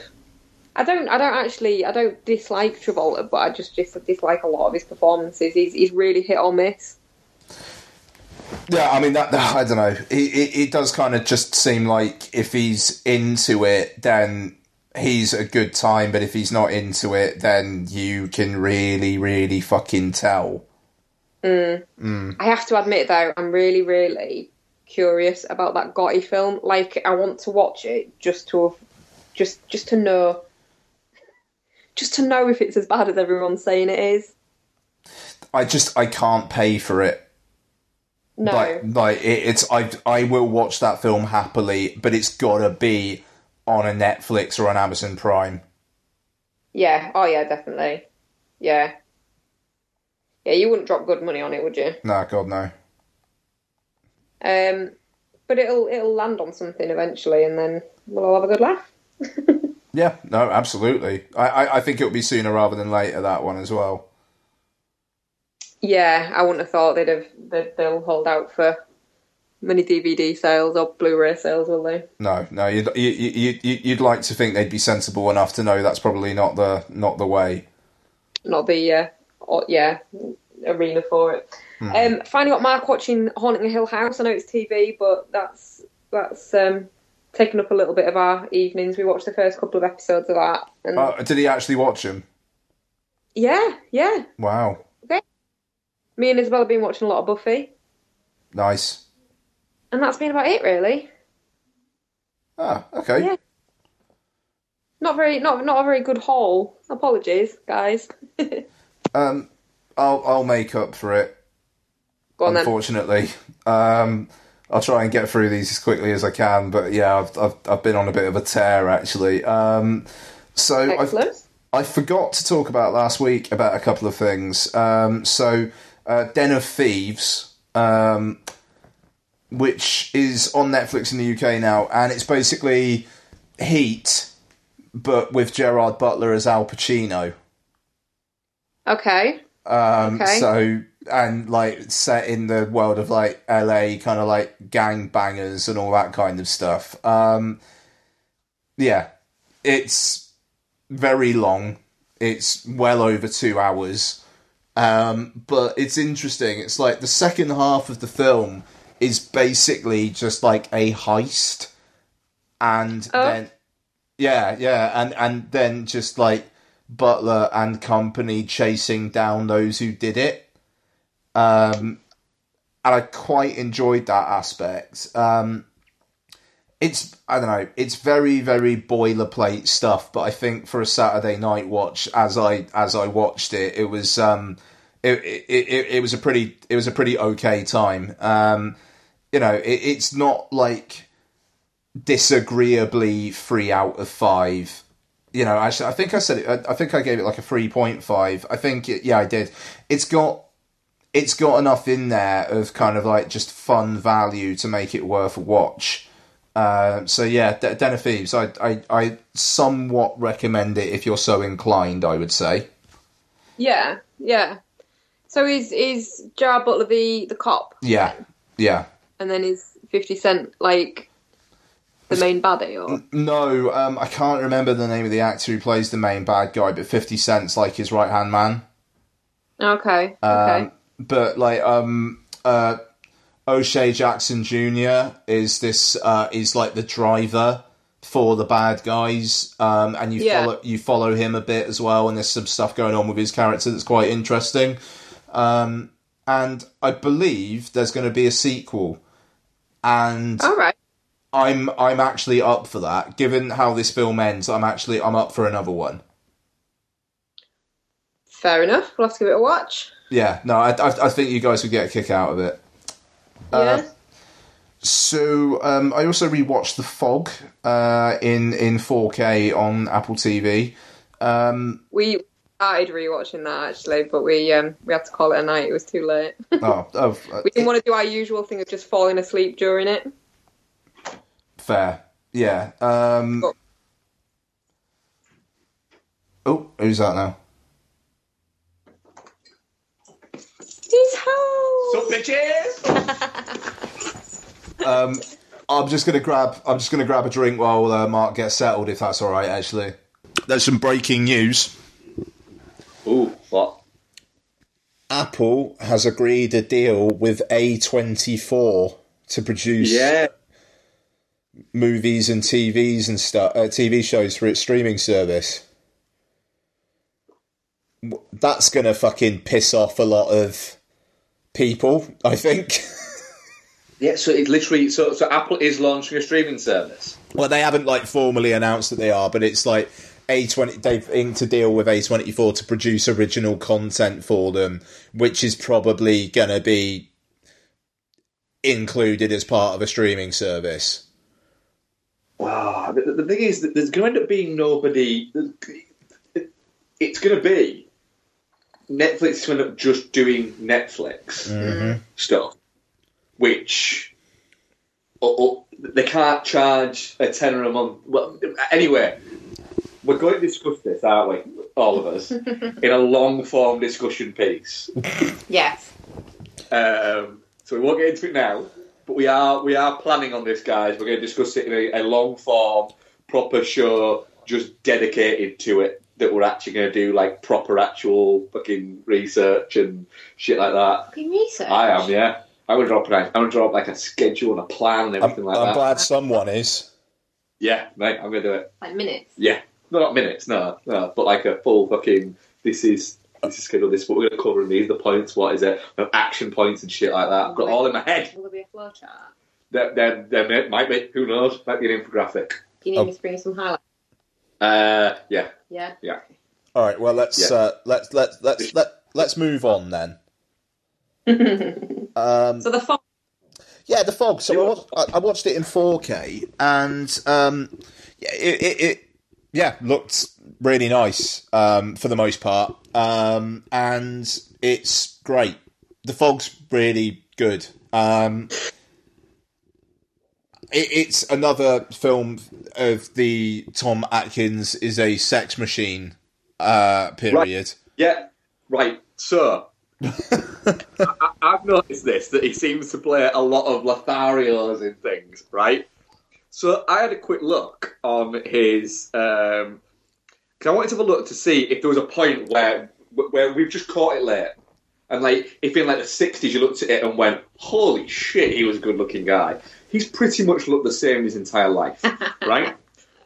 I don't. I don't actually. I don't dislike Travolta, but I just just dislike a lot of his performances. He's he's really hit or miss. Yeah, I mean that. I don't know. It, it, it does kind of just seem like if he's into it, then he's a good time. But if he's not into it, then you can really, really fucking tell. Mm. Mm. I have to admit, though, I'm really, really curious about that Gotti film. Like, I want to watch it just to have, just just to know, just to know if it's as bad as everyone's saying it is. I just I can't pay for it. No. Like, like it, it's I I will watch that film happily, but it's gotta be on a Netflix or on Amazon Prime. Yeah. Oh yeah, definitely. Yeah. Yeah, you wouldn't drop good money on it, would you? No, God no. Um, but it'll it'll land on something eventually, and then we'll all have a good laugh. yeah, no, absolutely. I, I, I think it'll be sooner rather than later that one as well. Yeah, I wouldn't have thought they'd have they'd, they'll hold out for many DVD sales or Blu-ray sales, will they? No, no. You'd you, you, you'd like to think they'd be sensible enough to know that's probably not the not the way. Not the uh, or, yeah arena for it. Hmm. Um, finally got Mark watching Haunting of Hill House. I know it's TV, but that's that's um, taken up a little bit of our evenings. We watched the first couple of episodes of that. And... Uh, did he actually watch them? Yeah, yeah. Wow. Me and Isabel have been watching a lot of Buffy. Nice. And that's been about it, really. Ah, okay. Yeah. Not very, not not a very good haul. Apologies, guys. um, I'll I'll make up for it. Go On, unfortunately, um, I'll try and get through these as quickly as I can. But yeah, I've I've, I've been on a bit of a tear actually. Um, so i I forgot to talk about last week about a couple of things. Um, so uh, Den of Thieves, um, which is on Netflix in the UK now, and it's basically Heat, but with Gerard Butler as Al Pacino. Okay. Um, okay. So and like set in the world of like LA, kind of like gang bangers and all that kind of stuff. Um, yeah, it's very long. It's well over two hours. Um, but it's interesting. It's like the second half of the film is basically just like a heist, and oh. then yeah, yeah, and and then just like Butler and company chasing down those who did it. Um, and I quite enjoyed that aspect. Um, it's I don't know, it's very very boilerplate stuff, but I think for a Saturday night watch, as I as I watched it, it was um, it, it, it, it was a pretty it was a pretty okay time. Um, you know, it, it's not like disagreeably three out of five. You know, actually, I think I said it. I, think I gave it like a three point five. I think, it, yeah, I did. It's got it's got enough in there of kind of like just fun value to make it worth a watch. Uh, so yeah, D- Den of Thieves. I, I I somewhat recommend it if you're so inclined. I would say. Yeah, yeah. So is is Gerard Butler the the cop? Yeah, then? yeah. And then is Fifty Cent like the main baddie? Or no, um, I can't remember the name of the actor who plays the main bad guy, but Fifty Cent's like his right hand man. Okay. Um, okay. But like um uh O'Shea Jackson Jr. is this uh is like the driver for the bad guys, um, and you yeah. follow you follow him a bit as well, and there's some stuff going on with his character that's quite interesting. Um, and I believe there's going to be a sequel, and all right. I'm I'm actually up for that. Given how this film ends, I'm actually I'm up for another one. Fair enough. We'll have to give it a watch. Yeah, no, I, I, I think you guys would get a kick out of it. Yeah. Uh, so um, I also rewatched The Fog uh, in in 4K on Apple TV. Um, we started rewatching that actually, but we um, we had to call it a night. It was too late. oh, oh uh, we didn't want to do our usual thing of just falling asleep during it. Fair, yeah. Um, oh. oh, who's that now? He's Sup, bitches? Um, I'm just gonna grab. I'm just gonna grab a drink while uh, Mark gets settled, if that's all right. Actually, there's some breaking news. Ooh, what? Apple has agreed a deal with A24 to produce yeah. movies and TVs and stuff, uh, TV shows for its streaming service. That's gonna fucking piss off a lot of people, I think. Yeah, so it's literally so so Apple is launching a streaming service. Well, they haven't like formally announced that they are, but it's like a twenty. They've inked a deal with A twenty four to produce original content for them, which is probably going to be included as part of a streaming service. Wow, the, the thing is that there's going to end up being nobody. It's going to be Netflix is going to end up just doing Netflix mm-hmm. stuff which oh, oh, they can't charge a tenner a month. Well, anyway, we're going to discuss this, aren't we? All of us in a long form discussion piece. yes. Um, so we won't get into it now, but we are we are planning on this, guys. We're going to discuss it in a, a long form, proper show, just dedicated to it. That we're actually going to do like proper actual fucking research and shit like that. Fucking research. I am, yeah. I would drop I would drop like a schedule and a plan and everything I'm, like I'm that. I'm glad someone is. Yeah, mate, I'm gonna do it. Like minutes. Yeah, no, not minutes, no, no, but like a full fucking. This is this is scheduled. This what we're gonna cover. And these are the points. What is it? Action points and shit like that. I've got all in my head. Will there be a flowchart? There, there, there might be. Who knows? Might be an infographic. Do you need oh. me to bring some highlights? Uh, yeah. Yeah. Yeah. All right. Well, let's yeah. uh, let's let's let's let let's move on then. um, so the font yeah, the fog. So I watched, I watched, it in 4K, and um, yeah, it, it, it, yeah looked really nice um, for the most part, um, and it's great. The fog's really good. Um, it, it's another film of the Tom Atkins is a sex machine uh, period. Right. Yeah, right. So I, have noticed this that he seems to play a lot of Lotharios in things, right? So I had a quick look on his because um, I wanted to have a look to see if there was a point where where we've just caught it late, and like if in like the sixties you looked at it and went, "Holy shit, he was a good-looking guy." He's pretty much looked the same his entire life, right?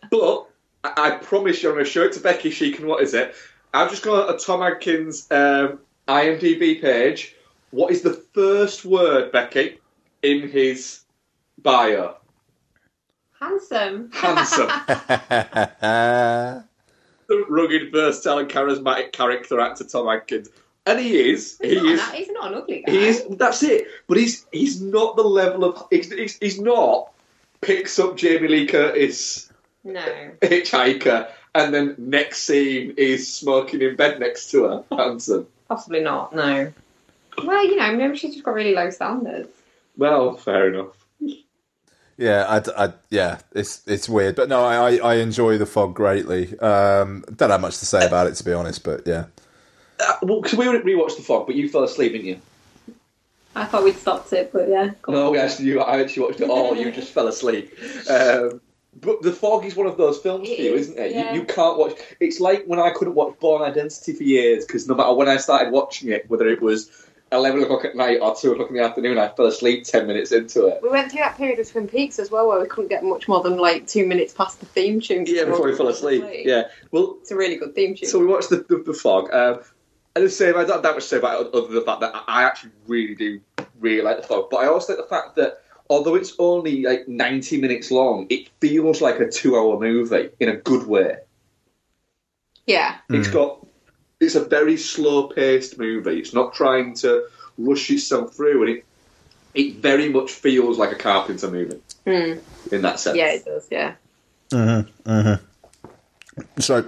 But I, I promise you, I'm going to show it to Becky. She can what is it? I've just got a Tom Atkins um, IMDb page. What is the first word, Becky, in his bio? Handsome. Handsome. the rugged, versatile, and charismatic character actor Tom Atkins. And he is. He's he not, is. He's not an ugly guy. He is. That's it. But he's he's not the level of. He's, he's, he's not picks up Jamie Lee Curtis. No. Hitchhiker, and then next scene is smoking in bed next to her. Handsome. Possibly not. No. Well, you know, maybe she's just got really low standards. Well, fair enough. Yeah, I, I, yeah, it's it's weird, but no, I, I enjoy the fog greatly. Um, don't have much to say about it to be honest, but yeah. Uh, well, because we rewatched the fog, but you fell asleep, didn't you? I thought we'd stopped it, but yeah. No, we actually, you, I actually watched it all. you just fell asleep. Um, but the fog is one of those films it for you, is, isn't it? Yeah. You, you, can't watch. It's like when I couldn't watch Bourne Identity for years because no matter when I started watching it, whether it was 11 o'clock at night or 2 o'clock in the afternoon, I fell asleep 10 minutes into it. We went through that period of Twin Peaks as well where we couldn't get much more than like two minutes past the theme tune. Yeah, before we fell asleep. asleep. Yeah. Well, it's a really good theme tune. So we watched the, the, the Fog. Um, and the same, I don't have that much to say about it other than the fact that I actually really do really like the Fog. But I also like the fact that although it's only like 90 minutes long, it feels like a two hour movie in a good way. Yeah. it's got it's a very slow paced movie. It's not trying to rush itself through, and it it very much feels like a Carpenter movie mm. in that sense. Yeah, it does. Yeah. Mm-hmm. Mm-hmm. So,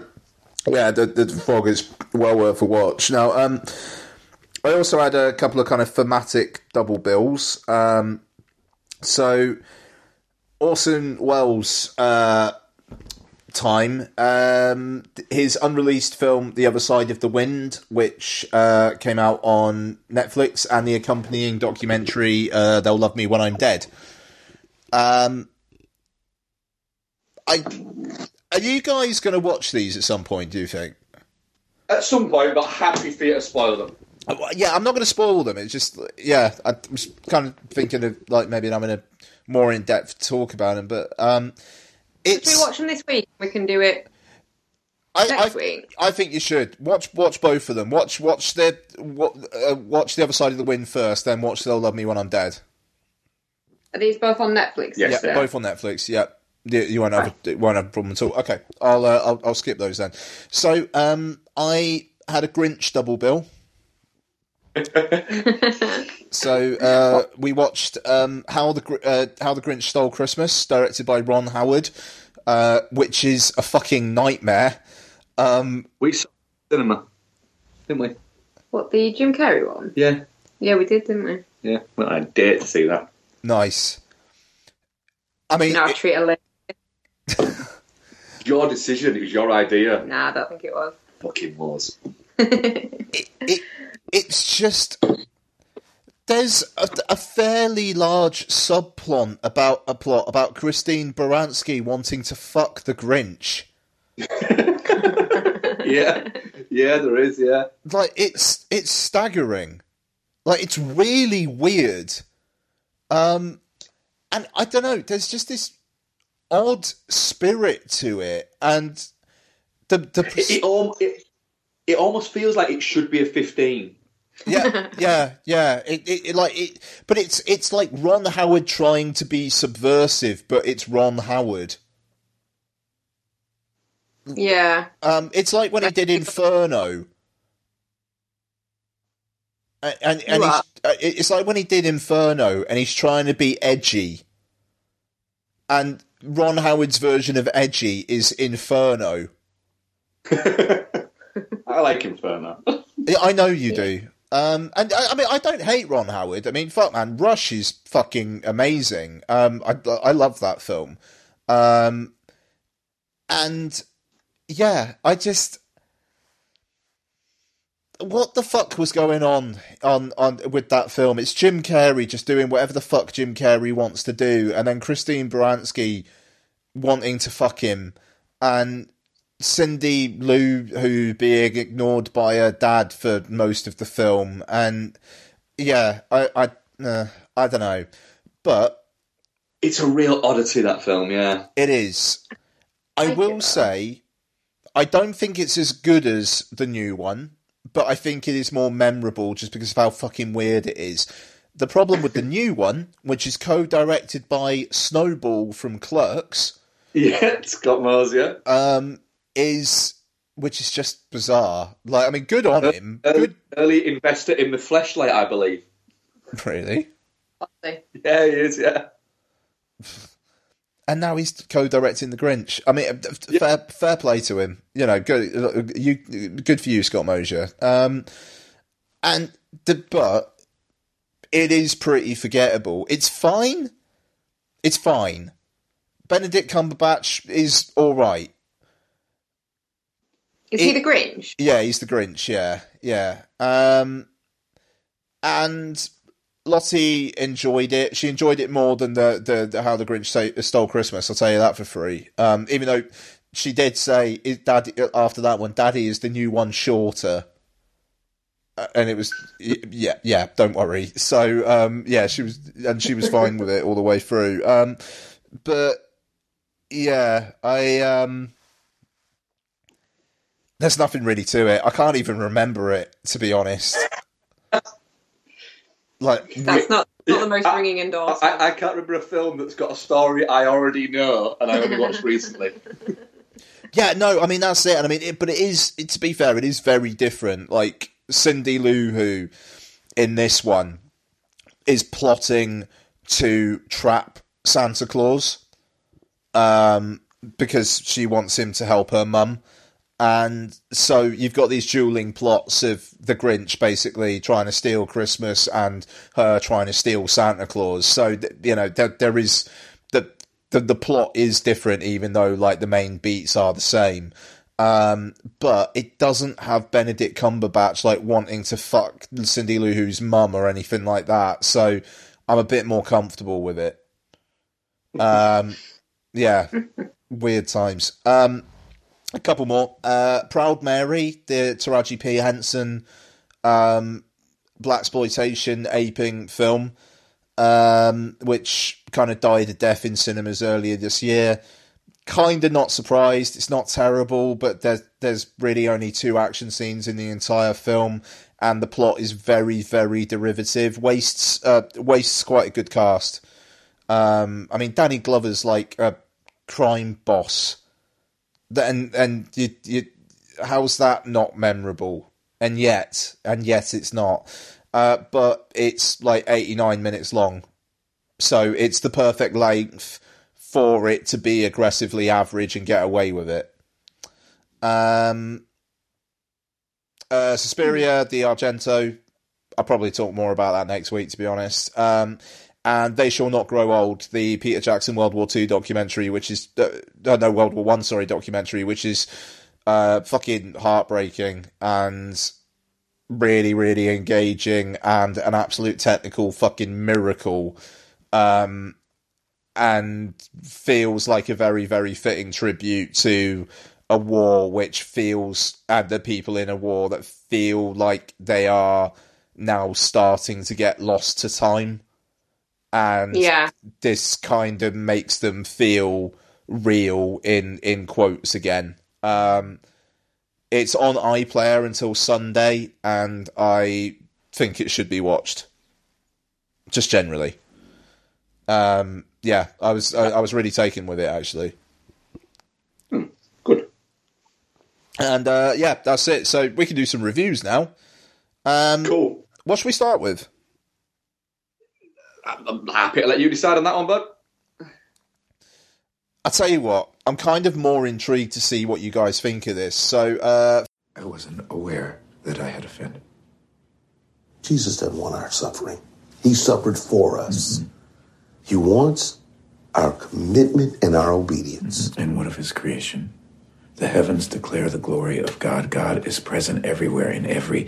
yeah, the, the fog is well worth a watch. Now, um, I also had a couple of kind of thematic double bills. Um, so, Orson Welles. Uh, time. Um, his unreleased film, The Other Side of the Wind, which uh, came out on Netflix, and the accompanying documentary, uh, They'll Love Me When I'm Dead. Um, I, are you guys going to watch these at some point, do you think? At some point, but happy for you to spoil them. Uh, yeah, I'm not going to spoil them. It's just, yeah, I was kind of thinking of like maybe having a more in depth talk about them, but um, it's, Should we watch them this week? We can do it I, next I, week. I think you should watch watch both of them. Watch watch the uh, watch the other side of the wind first, then watch They'll Love Me When I'm Dead. Are these both on Netflix? Yes, yeah, both on Netflix. Yeah. You, you won't have a, won't have a problem at all. Okay, I'll, uh, I'll I'll skip those then. So um, I had a Grinch double bill. so uh, we watched um, how the uh, how the Grinch Stole Christmas, directed by Ron Howard, uh, which is a fucking nightmare. Um, we saw cinema, didn't we? What the Jim Carrey one? Yeah, yeah, we did, didn't we? Yeah, well, I dare to see that. Nice. I mean, now it, treat a your decision. It was your idea. Nah, I don't think it was. Fucking was. it, it, it's just there's a, a, fairly large subplot about a plot about Christine Baranski wanting to fuck the Grinch. yeah, yeah, there is. Yeah, like it's it's staggering. Like it's really weird. Um, and I don't know. There's just this odd spirit to it, and the the it, it, it, it almost feels like it should be a fifteen yeah, yeah, yeah. It, it, it, like it, but it's it's like Ron Howard trying to be subversive, but it's Ron Howard. Yeah. Um, it's like when he did Inferno. And and, and he's, uh, it's like when he did Inferno, and he's trying to be edgy. And Ron Howard's version of edgy is Inferno. I like Inferno. I know you do. Um, and I, I, mean, I don't hate Ron Howard. I mean, fuck, man, Rush is fucking amazing. Um, I I love that film. Um, and yeah, I just what the fuck was going on on on with that film? It's Jim Carrey just doing whatever the fuck Jim Carrey wants to do, and then Christine Baranski wanting to fuck him, and Cindy Lou who being ignored by her dad for most of the film, and yeah, I I uh, I don't know, but it's a real oddity that film. Yeah, it is. I, I will say, I don't think it's as good as the new one, but I think it is more memorable just because of how fucking weird it is. The problem with the new one, which is co-directed by Snowball from Clerks, yeah, Scott Mose, yeah, um, is which is just bizarre. Like, I mean, good on him. Early, good early investor in the flashlight, I believe. Really? Yeah, he is. Yeah. And now he's co-directing the Grinch. I mean, yeah. fair fair play to him. You know, good you good for you, Scott Mosier. Um, and the but it is pretty forgettable. It's fine. It's fine. Benedict Cumberbatch is all right. Is it, he the Grinch? Yeah, he's the Grinch. Yeah, yeah. Um, and Lottie enjoyed it. She enjoyed it more than the the, the How the Grinch Stole Christmas. I'll tell you that for free. Um, even though she did say, "Daddy," after that one, "Daddy is the new one shorter." Uh, and it was yeah yeah don't worry so um, yeah she was and she was fine with it all the way through um, but yeah i um, there's nothing really to it i can't even remember it to be honest like that's not, not the most ringing endorsement. I, I, can't remember a film that's got a story i already know and i only watched recently. Yeah no i mean that's it and i mean it, but it is it, to be fair it is very different. Like Cindy Lou Who in this one is plotting to trap Santa Claus um, because she wants him to help her mum. And so you've got these dueling plots of the Grinch basically trying to steal Christmas and her trying to steal Santa Claus. So you know there, there is the, the the plot is different, even though like the main beats are the same. Um, but it doesn't have Benedict Cumberbatch like wanting to fuck Cindy Lou Who's mum or anything like that. So I'm a bit more comfortable with it. Um, yeah, weird times. Um, a couple more. Uh, Proud Mary, the Taraji P Henson um, blaxploitation aping film, um, which kind of died a death in cinemas earlier this year kind of not surprised. It's not terrible, but there's there's really only two action scenes in the entire film, and the plot is very very derivative. Wastes uh, wastes quite a good cast. Um, I mean, Danny Glover's like a crime boss, and and you, you, how's that not memorable? And yet, and yet, it's not. Uh, but it's like eighty nine minutes long, so it's the perfect length for it to be aggressively average and get away with it. Um, uh, Suspiria, the Argento. I'll probably talk more about that next week, to be honest. Um, and They Shall Not Grow Old, the Peter Jackson World War II documentary, which is uh, no World War One, sorry, documentary, which is uh, fucking heartbreaking and really, really engaging and an absolute technical fucking miracle. Um, and feels like a very, very fitting tribute to a war which feels, and the people in a war that feel like they are now starting to get lost to time. And yeah. this kind of makes them feel real in, in quotes again. Um, it's on iPlayer until Sunday, and I think it should be watched. Just generally. Um, yeah, I was I, I was really taken with it actually. Hmm, good. And uh, yeah, that's it. So we can do some reviews now. Um, cool. What should we start with? I'm happy to let you decide on that one, bud. I tell you what, I'm kind of more intrigued to see what you guys think of this. So, uh, I wasn't aware that I had offended. Jesus didn't want our suffering. He suffered for us. Mm-hmm. He wants our commitment and our obedience. And what of his creation? The heavens declare the glory of God. God is present everywhere in every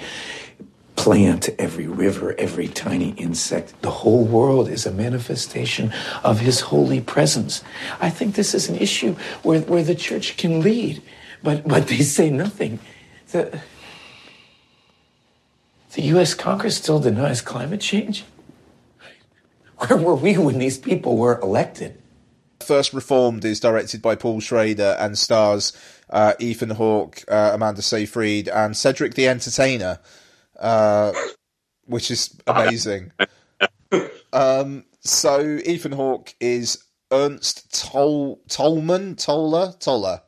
plant, every river, every tiny insect. The whole world is a manifestation of his holy presence. I think this is an issue where, where the church can lead, but, but they say nothing. The, the U.S. Congress still denies climate change. Where were we when these people were elected? First Reformed is directed by Paul Schrader and stars uh, Ethan Hawke, uh, Amanda Seyfried, and Cedric the Entertainer, uh, which is amazing. um, so Ethan Hawke is Ernst Toll Tollman Toller Toller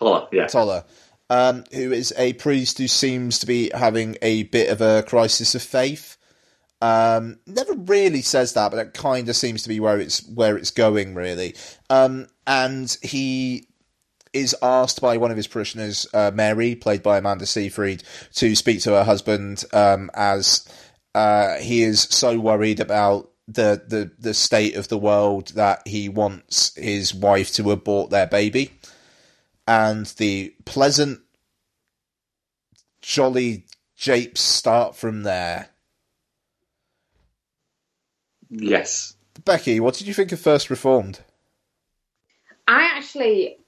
Toller yeah Toller. Um, who is a priest who seems to be having a bit of a crisis of faith. Um, never really says that, but it kind of seems to be where it's where it's going, really. Um, and he is asked by one of his parishioners, uh, Mary, played by Amanda Seyfried, to speak to her husband um, as uh, he is so worried about the, the the state of the world that he wants his wife to abort their baby, and the pleasant, jolly japes start from there Yes. Becky, what did you think of First Reformed? I actually,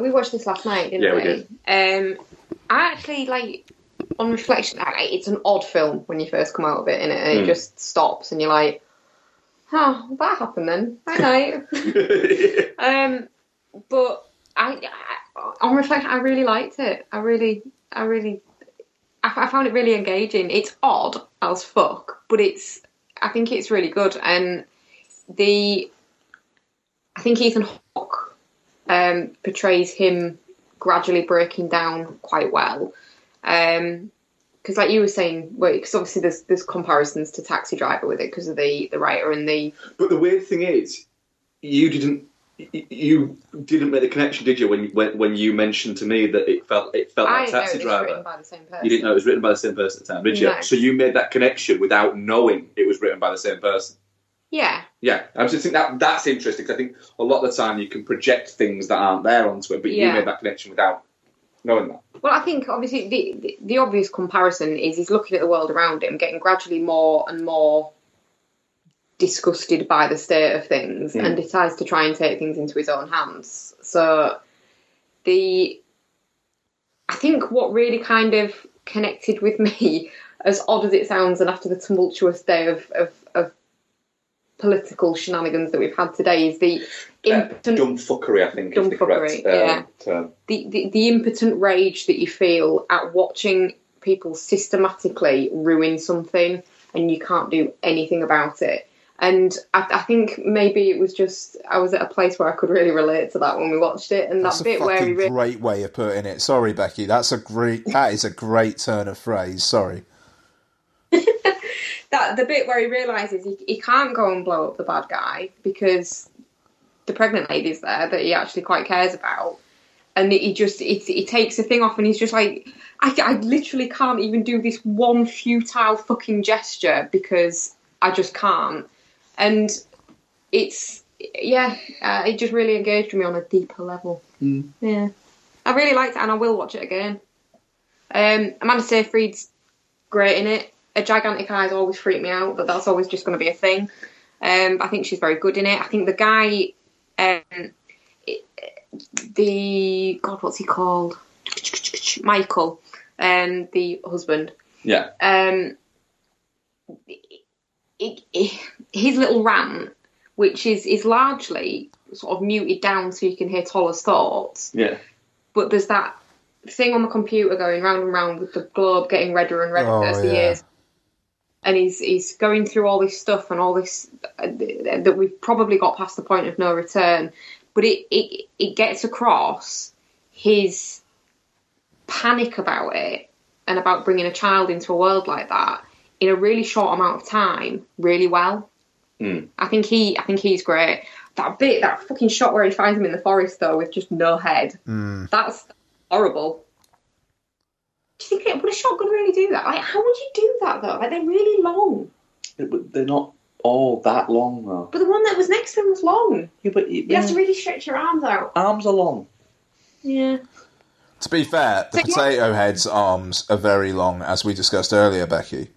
we watched this last night, didn't yeah, we? we did. Um, I actually like, on reflection, it's an odd film when you first come out of it, and it, and it mm. just stops, and you're like, "Oh, that happened then." Bye night. um, but I, I, on reflection, I really liked it. I really, I really, I, I found it really engaging. It's odd as fuck, but it's, I think it's really good, and the, I think Ethan Hawke um, portrays him gradually breaking down quite well. Um, because like you were saying, because obviously there's there's comparisons to Taxi Driver with it because of the the writer and the. But the weird thing is, you didn't you didn't make the connection, did you? When when when you mentioned to me that it felt it felt like Taxi Driver. You didn't know it was written by the same person at the time, did you? No. So you made that connection without knowing it was written by the same person. Yeah. Yeah, I just think that that's interesting because I think a lot of the time you can project things that aren't there onto it, but yeah. you made that connection without knowing that. Well, I think obviously the, the, the obvious comparison is he's looking at the world around him, getting gradually more and more disgusted by the state of things, mm. and decides to try and take things into his own hands. So the I think what really kind of connected with me, as odd as it sounds, and after the tumultuous day of, of, of political shenanigans that we've had today is the impotent dumb fuckery. I think dumb fuckery. Correct, uh, yeah, term. The, the the impotent rage that you feel at watching people systematically ruin something and you can't do anything about it. And I, I, think maybe it was just I was at a place where I could really relate to that when we watched it, and that's that bit where we really... great way of putting it. Sorry, Becky, that's a great that is a great turn of phrase. Sorry. That the bit where he realizes he, he can't go and blow up the bad guy because the pregnant lady's there that he actually quite cares about, and he just he, he takes the thing off and he's just like, I, I literally can't even do this one futile fucking gesture because I just can't, and it's yeah, uh, it just really engaged me on a deeper level. Mm. Yeah, I really liked it, and I will watch it again. Um, Amanda Seyfried's great in it a gigantic eye has always freaked me out, but that's always just going to be a thing. Um, I think she's very good in it. I think the guy, um, the God, what's he called? Michael, um, the husband. Yeah. Um, it, it, his little rant, which is is largely sort of muted down so you can hear Toller's thoughts. Yeah. But there's that thing on the computer going round and round with the globe getting redder and redder oh, as the yeah. years and he's he's going through all this stuff and all this uh, that we've probably got past the point of no return, but it it it gets across his panic about it and about bringing a child into a world like that in a really short amount of time really well. Mm. I think he I think he's great. That bit that fucking shot where he finds him in the forest though with just no head. Mm. That's horrible. Do you think it would a shotgun really do that? Like, how would you do that though? Like, they're really long. they're not all that long though. But the one that was next to him was long. Yeah, but you, you have to really stretch your arms out. Arms are long. Yeah. To be fair, the so, potato yeah. head's arms are very long, as we discussed earlier, Becky.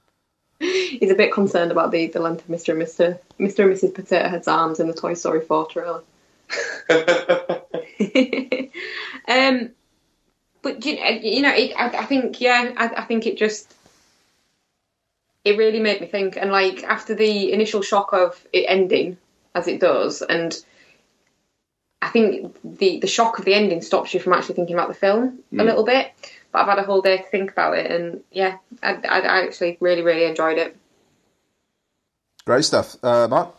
He's a bit concerned about the, the length of Mr. and Mr. Mr. and Mrs. Potato Head's arms in the Toy Story 4 trailer. um, but you, you know, it, I, I, think yeah, I, I, think it just it really made me think. And like after the initial shock of it ending, as it does, and I think the the shock of the ending stops you from actually thinking about the film mm. a little bit. But I've had a whole day to think about it, and yeah, I, I, I actually really really enjoyed it. Great stuff, uh, Mark.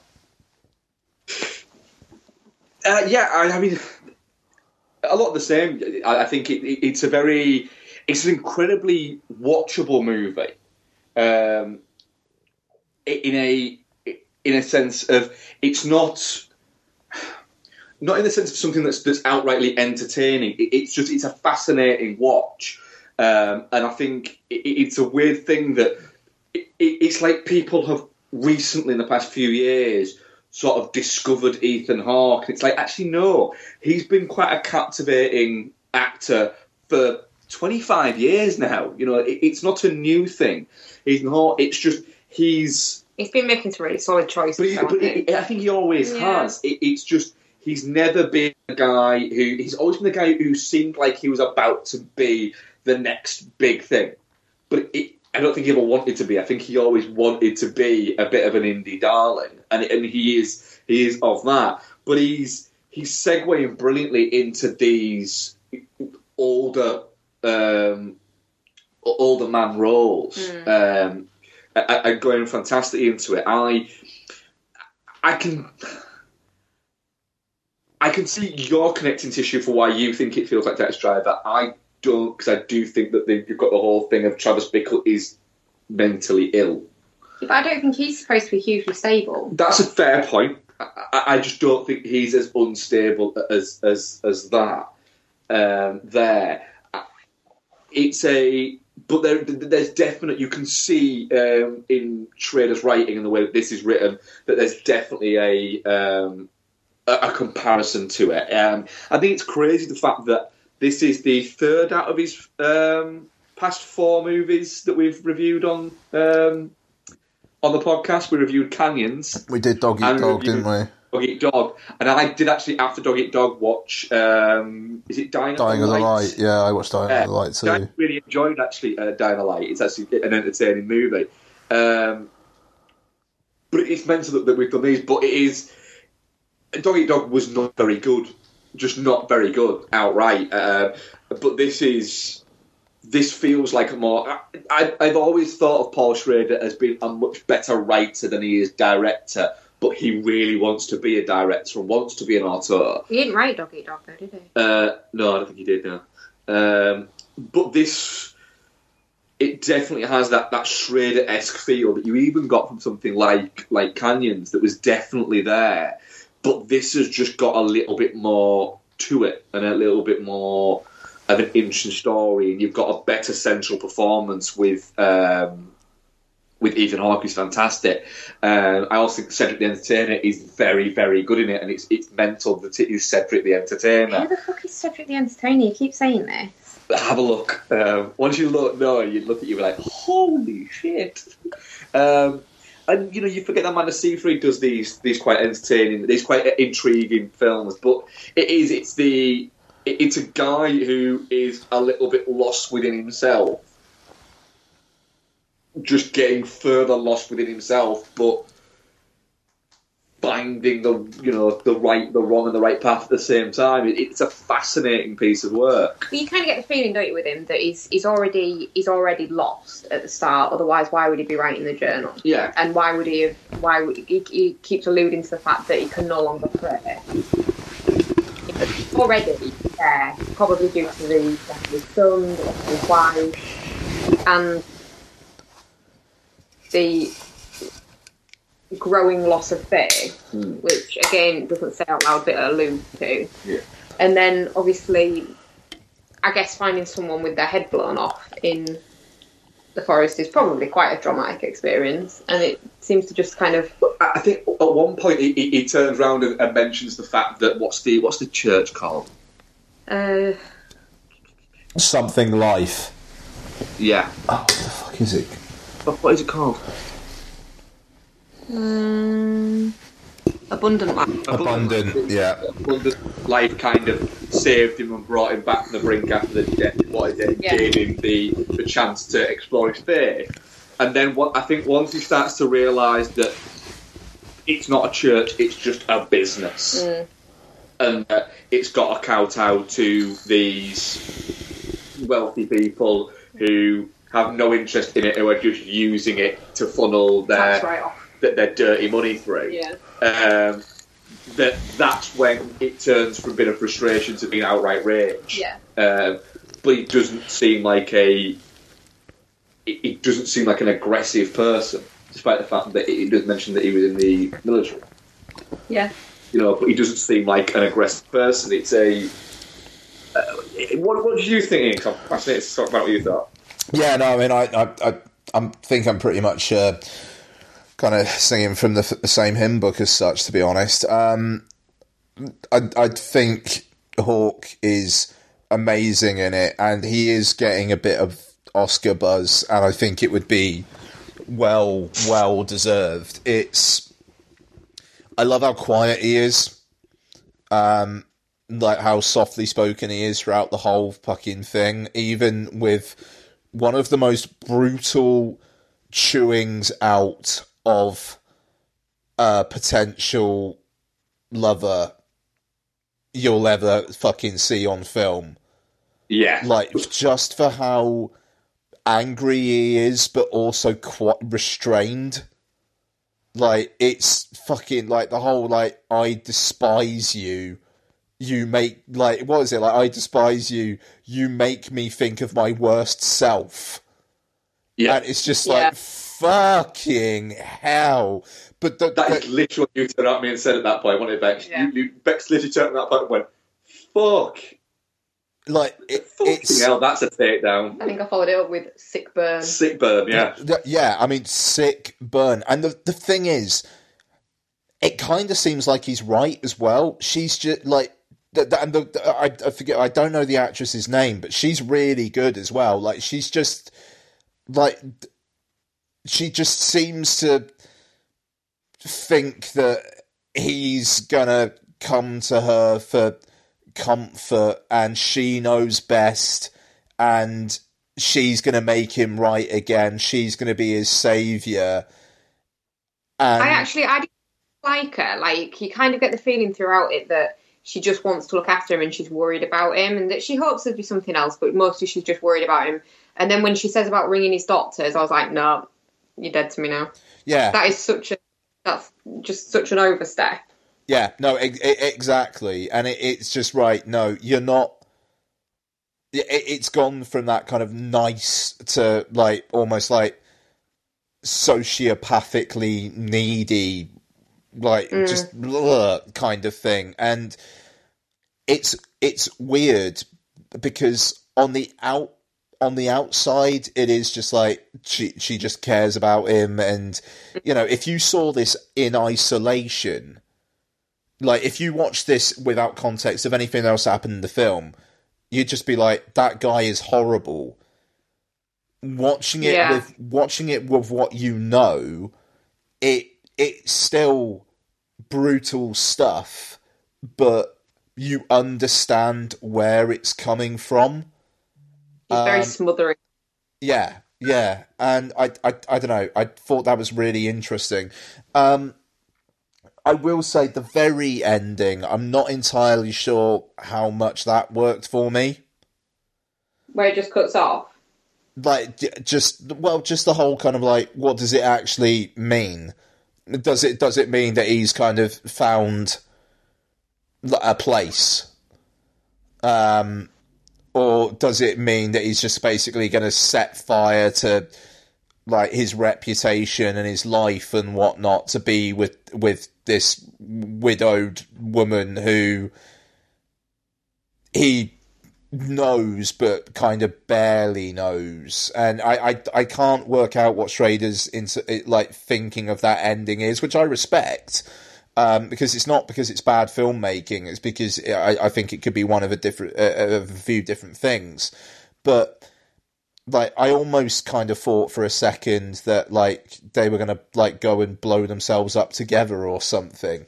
Uh, yeah, I, I mean, a lot the same. I, think it, it, it's a very, it's an incredibly watchable movie. Um, in a in a sense of it's not not in the sense of something that's that's outrightly entertaining. It, it's just it's a fascinating watch, um, and I think it, it's a weird thing that it, it's like people have recently in the past few years sort of discovered Ethan Hawke. It's like, actually, no, he's been quite a captivating actor for 25 years now. You know, it, it's not a new thing. Ethan Hawke, it's just he's He's been making some really solid choices. But, he, but I think he always yeah. has. It, it's just he's never been a guy who he's always been the guy who seemed like he was about to be the next big thing. But it, I don't think he ever wanted to be. I think he always wanted to be a bit of an indie darling, and and he is he is of that. But he's he's segueing brilliantly into these older um, older man roles. Mm. Um, and going fantastically into it. I I can I can see your connecting tissue for why you think it feels like Taxi Driver. I don't, because I do think that you've got the whole thing of Travis Bickle is mentally ill. But I don't think he's supposed to be hugely stable. That's a fair point. I, I just don't think he's as unstable as as as that. Um, there, it's a but there, there's definite. You can see um, in Schrader's writing and the way that this is written that there's definitely a um, a, a, comparison to it. Um, I think it's crazy the fact that this is the third out of his um, past four movies that we've reviewed on um, on the podcast. We reviewed Canyons. We did Dog Eat Dog, didn't we? Dog Eat Dog, and I did actually after Dog Eat Dog watch. Um, is it Dying? Dying of the Light? Yeah, I watched Dying yeah, of the Light too. I really enjoyed actually uh, Dying of the Light. It's actually an entertaining movie. Um, but it's mental that, that we've done these. But it is Dog Eat Dog was not very good, just not very good outright. Uh, but this is this feels like a more. I, have always thought of Paul Schrader as being a much better writer than he is director but he really wants to be a director and wants to be an auteur. He didn't write Dog Eat Dog, though, did he? Uh, no, I don't think he did. No, um, but this it definitely has that that Schrader esque feel that you even got from something like like Canyons that was definitely there, but this has just got a little bit more to it and a little bit more of an interesting story, and you've got a better central performance with. Um, with Ethan Hawke, who's fantastic. Um, I also think Cedric the Entertainer is very, very good in it, and it's it's mental that it is Cedric the Entertainer. Who the fuck is Cedric the Entertainer? You keep saying this. Have a look. Um, once you look, no, you look at you be like, holy shit. Um, and you know, you forget that Amanda Seyfried does these these quite entertaining, these quite intriguing films. But it is, it's the, it's a guy who is a little bit lost within himself just getting further lost within himself, but finding the you know the right, the wrong, and the right path at the same time. It, it's a fascinating piece of work. But you kind of get the feeling, don't you, with him that he's he's already he's already lost at the start. Otherwise, why would he be writing the journal? Yeah. And why would he have? Why would he, he keeps alluding to the fact that he can no longer pray. Already there, probably due to the death of his son, the death of his wife, and the growing loss of faith, mm. which again doesn't say out loud but alludes to. Yeah. And then obviously, I guess finding someone with their head blown off in the forest is probably quite a dramatic experience, and it seems to just kind of. I think at one point he, he, he turns around and, and, mentions the fact that what's the what's the church called? Uh, something life. Yeah. Oh, what the fuck is it? What is it called? Um, abundant life. Abundant, yeah. Abundant life kind of saved him and brought him back from the brink after the death. What it then yeah. gave him the, the chance to explore his faith. And then what I think once he starts to realise that it's not a church, it's just a business. Mm. And uh, it's got a kowtow to these wealthy people who have no interest in it who are just using it to funnel their their, their dirty money through. Yeah. Um, that that's when it turns from being a frustration to being outright rage. Yeah. Um, but it doesn't seem like a it, it, doesn't seem like an aggressive person, despite the fact that it, does mention that he was in the military. Yeah. You know, but he doesn't seem like an aggressive person. It's a. Uh, what, what did you think, Ian? I'm fascinated to talk about what you thought. Yeah, no, I mean, I, I, I, I think I'm pretty much uh, kind of singing from the, the, same hymn book as such. To be honest, um, I, I think Hawke is amazing in it, and he is getting a bit of Oscar buzz, and I think it would be well, well deserved. It's. I love how quiet he is. Um, like how softly spoken he is throughout the whole fucking thing, even with one of the most brutal chewings out of a potential lover you'll ever fucking see on film. Yeah. Like, just for how angry he is, but also quite restrained. Like, it's fucking, like, the whole, like, I despise you. You make, like, what is it? Like, I despise you. You make me think of my worst self. Yeah. And it's just like, fucking hell. But the, that the, is literally what you turned at me and said at that point, wasn't it, Bex? Yeah. You, you, Bex literally turned at that point and went, fuck. Like, it, it's. hell, that's a takedown. I think I followed it up with sick burn. Sick burn, yeah. Yeah, I mean, sick burn. And the, the thing is, it kind of seems like he's right as well. She's just like, the, the, and the, I, I forget, I don't know the actress's name, but she's really good as well. Like, she's just like she just seems to think that he's gonna come to her for comfort and she knows best and she's gonna make him right again. She's gonna be his savior. And... i actually i like her. Like you kind of get the feeling throughout it that she just wants to look after him and she's worried about him and that she hopes there'll be something else but mostly she's just worried about him. And then when she says about ringing his doctors i was like no you're dead to me now. Yeah, that is such a that's just such an overstep. Yeah, no, e- e- exactly, and it, it's just right. No, you're not. It, it's gone from that kind of nice to like almost like sociopathically needy, like mm. just kind of thing, and it's it's weird because on the out on the outside, it is just like she she just cares about him, and you know, if you saw this in isolation, like if you watch this without context of anything else that happened in the film, you'd just be like, that guy is horrible. Watching it yeah. with watching it with what you know, it it's still brutal stuff, but you understand where it's coming from He's um, very smothering. Yeah, yeah, and I, I, I don't know. I thought that was really interesting. Um, I will say the very ending. I'm not entirely sure how much that worked for me. Where it just cuts off. Like just well, just the whole kind of like, what does it actually mean? Does it does it mean that he's kind of found a place? Um, or does it mean that he's just basically going to set fire to like his reputation and his life and whatnot to be with with this widowed woman who he knows but kind of barely knows? And I, I i can't work out what schrader's into like thinking of that ending is which i respect um, because it's not because it's bad filmmaking. It's because I, I think it could be one of a different uh, of a few different things. But like, I almost kind of thought for a second that like they were gonna like go and blow themselves up together or something.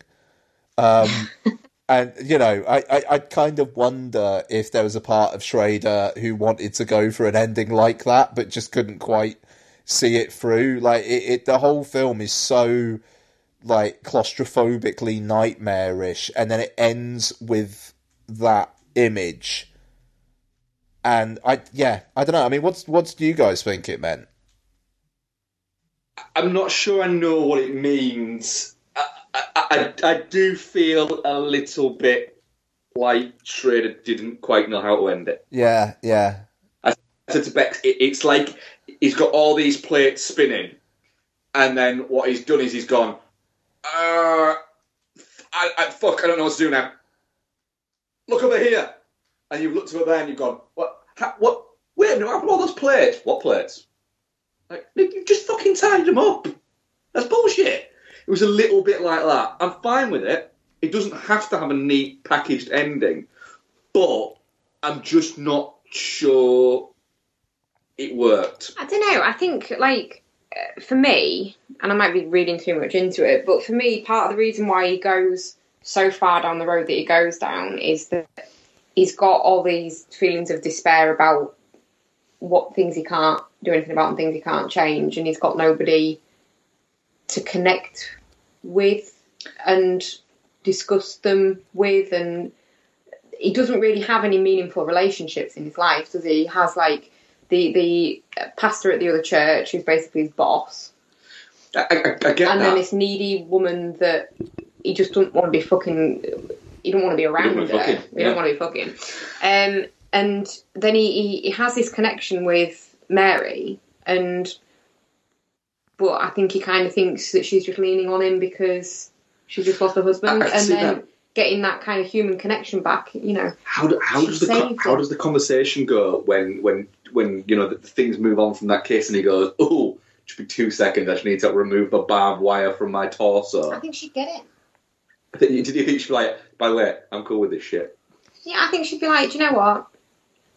Um, and you know, I, I I kind of wonder if there was a part of Schrader who wanted to go for an ending like that, but just couldn't quite see it through. Like it, it the whole film is so like claustrophobically nightmarish, and then it ends with that image. And I, yeah, I don't know. I mean, what's what do you guys think it meant? I'm not sure I know what it means. I, I, I, I do feel a little bit like Schrader didn't quite know how to end it. Yeah, yeah. I said to Bex, it, it's like he's got all these plates spinning, and then what he's done is he's gone, uh, I, I, fuck, I don't know what to do now. Look over here. And you've looked over there and you've gone, what? Ha, what? Wait, no, happened all those plates? What plates? Like, you just fucking tied them up. That's bullshit. It was a little bit like that. I'm fine with it. It doesn't have to have a neat packaged ending, but I'm just not sure it worked. I don't know. I think like for me, and I might be reading too much into it, but for me, part of the reason why he goes so far down the road that he goes down is that he's got all these feelings of despair about what things he can't do anything about and things he can't change, and he's got nobody to connect with and discuss them with, and he doesn't really have any meaningful relationships in his life, does he? He has like the the pastor at the other church, who's basically his boss. I, I, I get and that. then this needy woman that he just doesn't want to be fucking. He don't want to be around her. Fucking, he yeah. don't want to be fucking. Um, and then he, he, he has this connection with Mary, and but I think he kind of thinks that she's just leaning on him because she just lost her husband, I- I and see then that. Getting that kind of human connection back. You know, How, do, how does the co- how does the conversation go when when when you know the, the things move on from that kiss and he goes, oh, just be two seconds. I just need to remove the barbed wire from my torso. I think she'd get it. I think, Did you think she'd be like, by the way, I'm cool with this shit? Yeah, I think she'd be like, Do you know what?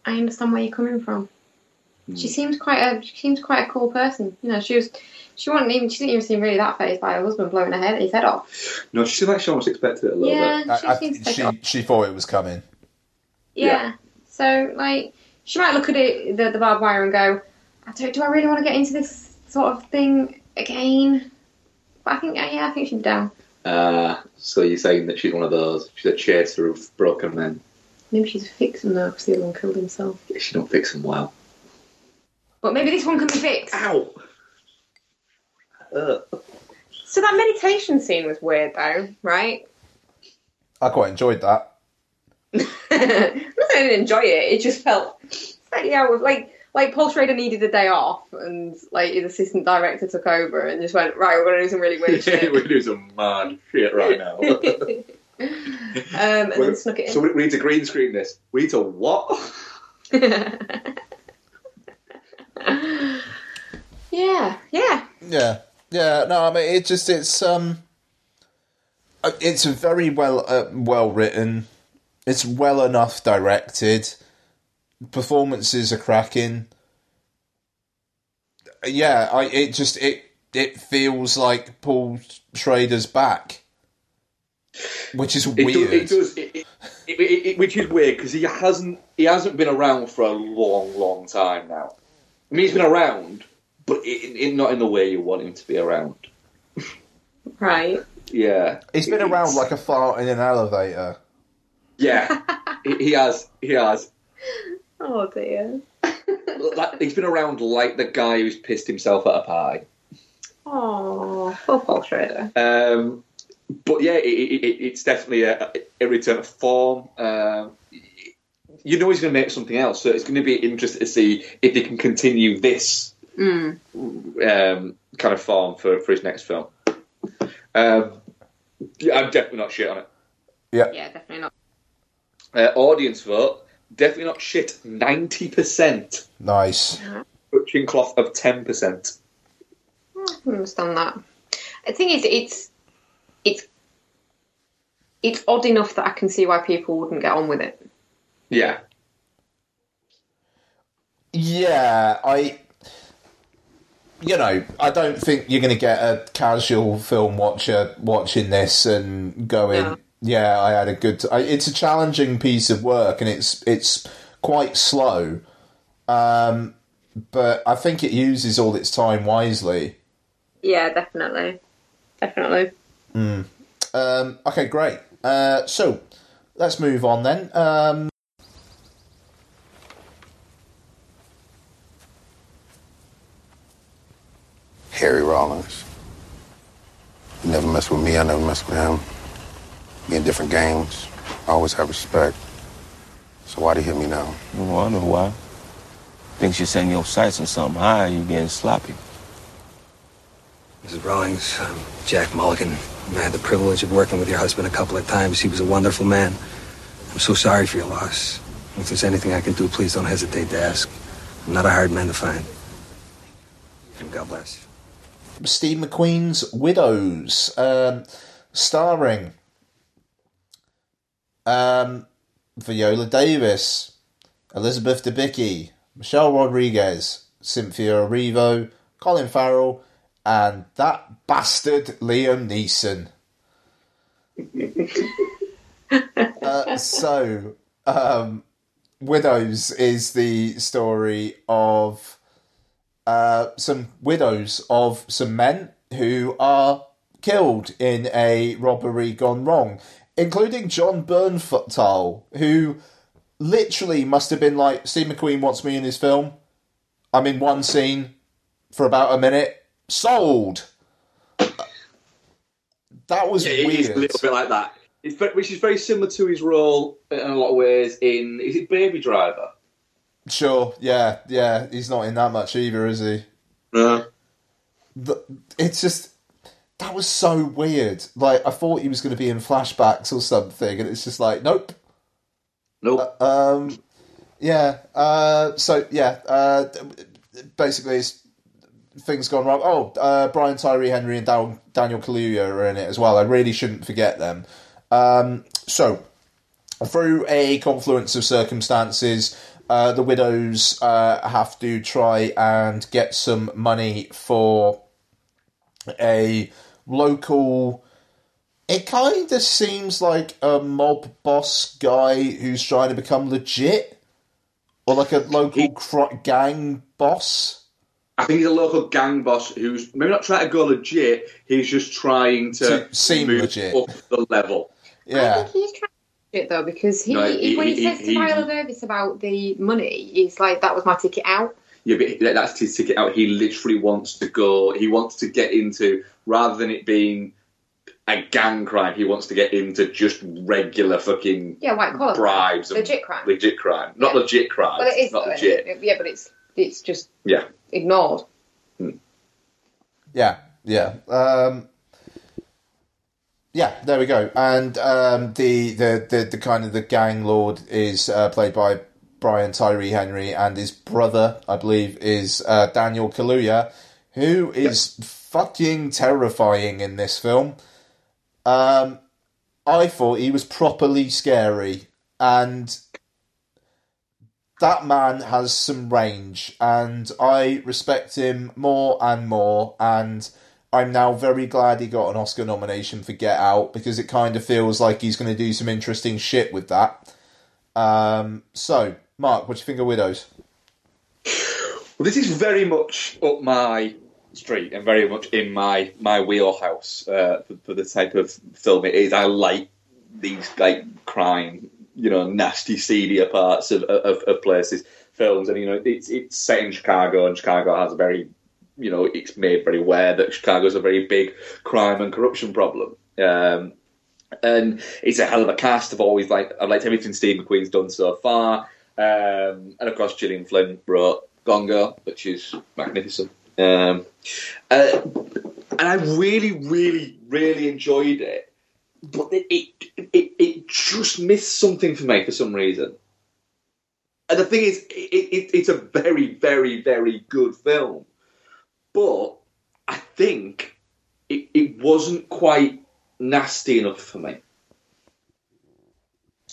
I understand where you're coming from. She hmm. seems quite a she seems quite a cool person. You know, she was she wasn't even she didn't even seem really that phased by her husband blowing her head his head off. No, she seemed like she almost expected it a little Yeah, bit. she I, I, seems to take she she thought it was coming. Yeah. So like she might look at it the, the barbed wire and go, I don't do I really want to get into this sort of thing again? But I think yeah, yeah I think she'd be down. Uh, so you're saying that she's one of those? She's a chaser of broken men. Maybe she's fixing though because the other one killed himself. She don't fix them well. But maybe this one can be fixed. Ow! Uh, So that meditation scene was weird though, right? I quite enjoyed that. I'm not saying I didn't enjoy it. It just felt slightly out of like like Paul Schrader needed a day off, and like his assistant director took over and just went right. We're gonna do some really weird shit. we do some mad shit right now. um, and then snuck it in. so we need to green screen this. We need to what? yeah, yeah. Yeah, yeah. No, I mean it just it's um, uh, it's very well uh, well written. It's well enough directed. Performances are cracking. Yeah, I it just it it feels like Paul Schrader's back, which is weird. it does, it, it, it, it, which is weird because he hasn't he hasn't been around for a long, long time now. I mean, he's been around, but it, it, not in the way you want him to be around. Right. Yeah, He's been around like a fart in an elevator. yeah. he, he has, he has. Oh dear. Like, he's been around like the guy who's pissed himself at a pie. Oh, poor Paul Schrader. Um, but yeah, it, it, it, it's definitely a, a return of form. Um, you know he's going to make something else, so it's going to be interesting to see if he can continue this Mm. um, kind of form for, for his next film. Um, yeah, I'm definitely not shit on it. Yeah, yeah, definitely not. Uh, audience vote, definitely not shit. Ninety percent, Nice. touching cloth of ten percent. I understand that. The thing is, it's it's it's odd enough that I can see why people wouldn't get on with it. Yeah, Yeah, I. You know, I don't think you're going to get a casual film watcher watching this and going, No. "Yeah, I had a good." T-. It's a challenging piece of work, and it's it's quite slow, um, but I think it uses all its time wisely. Yeah, definitely, definitely. Um, okay, great. Uh, so let's move on then. Um, Harry Rawlings. He never mess with me, I never mess with him. We in different games. I always have respect. So why'd he hit me now? Well, I know why. Thinks you're setting your sights on something high, you're getting sloppy. Mrs. Rawlings, um, Jack Mulligan. I had the privilege of working with your husband a couple of times. He was a wonderful man. I'm so sorry for your loss. If there's anything I can do, please don't hesitate to ask. I'm not a hard man to find. And God bless. Steve McQueen's Widows, um, starring um, Viola Davis, Elizabeth Debicki, Michelle Rodriguez, Cynthia Erivo, Colin Farrell, and that bastard Liam Neeson. uh, so, um, Widows is the story of uh, some widows of some men who are killed in a robbery gone wrong, including Jon Bernthal, who literally must have been like, Steve McQueen wants me in his film. I'm in one scene for about a minute. Sold. That was yeah, weird. It is a little bit like that. It's, which is very similar to his role in a lot of ways in is it Baby Driver? Sure, yeah, yeah. He's not in that much either, is he? No. It's just that was so weird. Like I thought he was going to be in flashbacks or something, and it's just like, nope, nope. Uh, um, yeah. Uh, so yeah. Uh, basically, things gone wrong. Oh, uh, Brian Tyree Henry and Daniel Kaluuya are in it as well. I really shouldn't forget them. Um, so, through a confluence of circumstances, uh, the widows uh, have to try and get some money for a local. It kind of seems like a mob boss guy who's trying to become legit, or like a local he, cr- gang boss. I think he's a local gang boss who's maybe not trying to go legit. He's just trying to, to seem legit up the level. Yeah. It though because he, no, he when he, he says he, to Viola Davis about the money, he's like, "That was my ticket out." Yeah, but that's his ticket out. He literally wants to go. He wants to get into rather than it being a gang crime. He wants to get into just regular fucking yeah white collar bribes, legit crime, legit crime, not yeah. legit crime. Well, it is not legit. yeah, but it's it's just yeah ignored. Hmm. Yeah, yeah. Um, yeah, there we go. And um, the, the, the, the, kind of the gang lord is uh, played by Brian Tyree Henry, and his brother, I believe, is uh, Daniel Kaluuya, who is fucking terrifying in this film. Um, I thought he was properly scary, and that man has some range, and I respect him more and more, and I'm now very glad he got an Oscar nomination for Get Out because it kind of feels like he's going to do some interesting shit with that. Um, so, Mark, what do you think of Widows? Well, this is very much up my street and very much in my my wheelhouse uh, for, for, the type of film it is. I like these like crime, you know, nasty, seedier parts of, of, of places, films, and you know, it's it's set in Chicago, and Chicago has a very you know, it's made very aware that Chicago's a very big crime and corruption problem. Um, and it's a hell of a cast. I've always liked, I've liked everything Steve McQueen's done so far. Um, and of course, Gillian Flynn wrote Gone Girl, which is magnificent. Um, uh, and I really, really, really enjoyed it. But it, it, it, it, just missed something for me for some reason. And the thing is, it, it, it's a very, very, very good film. But I think it, it wasn't quite nasty enough for me.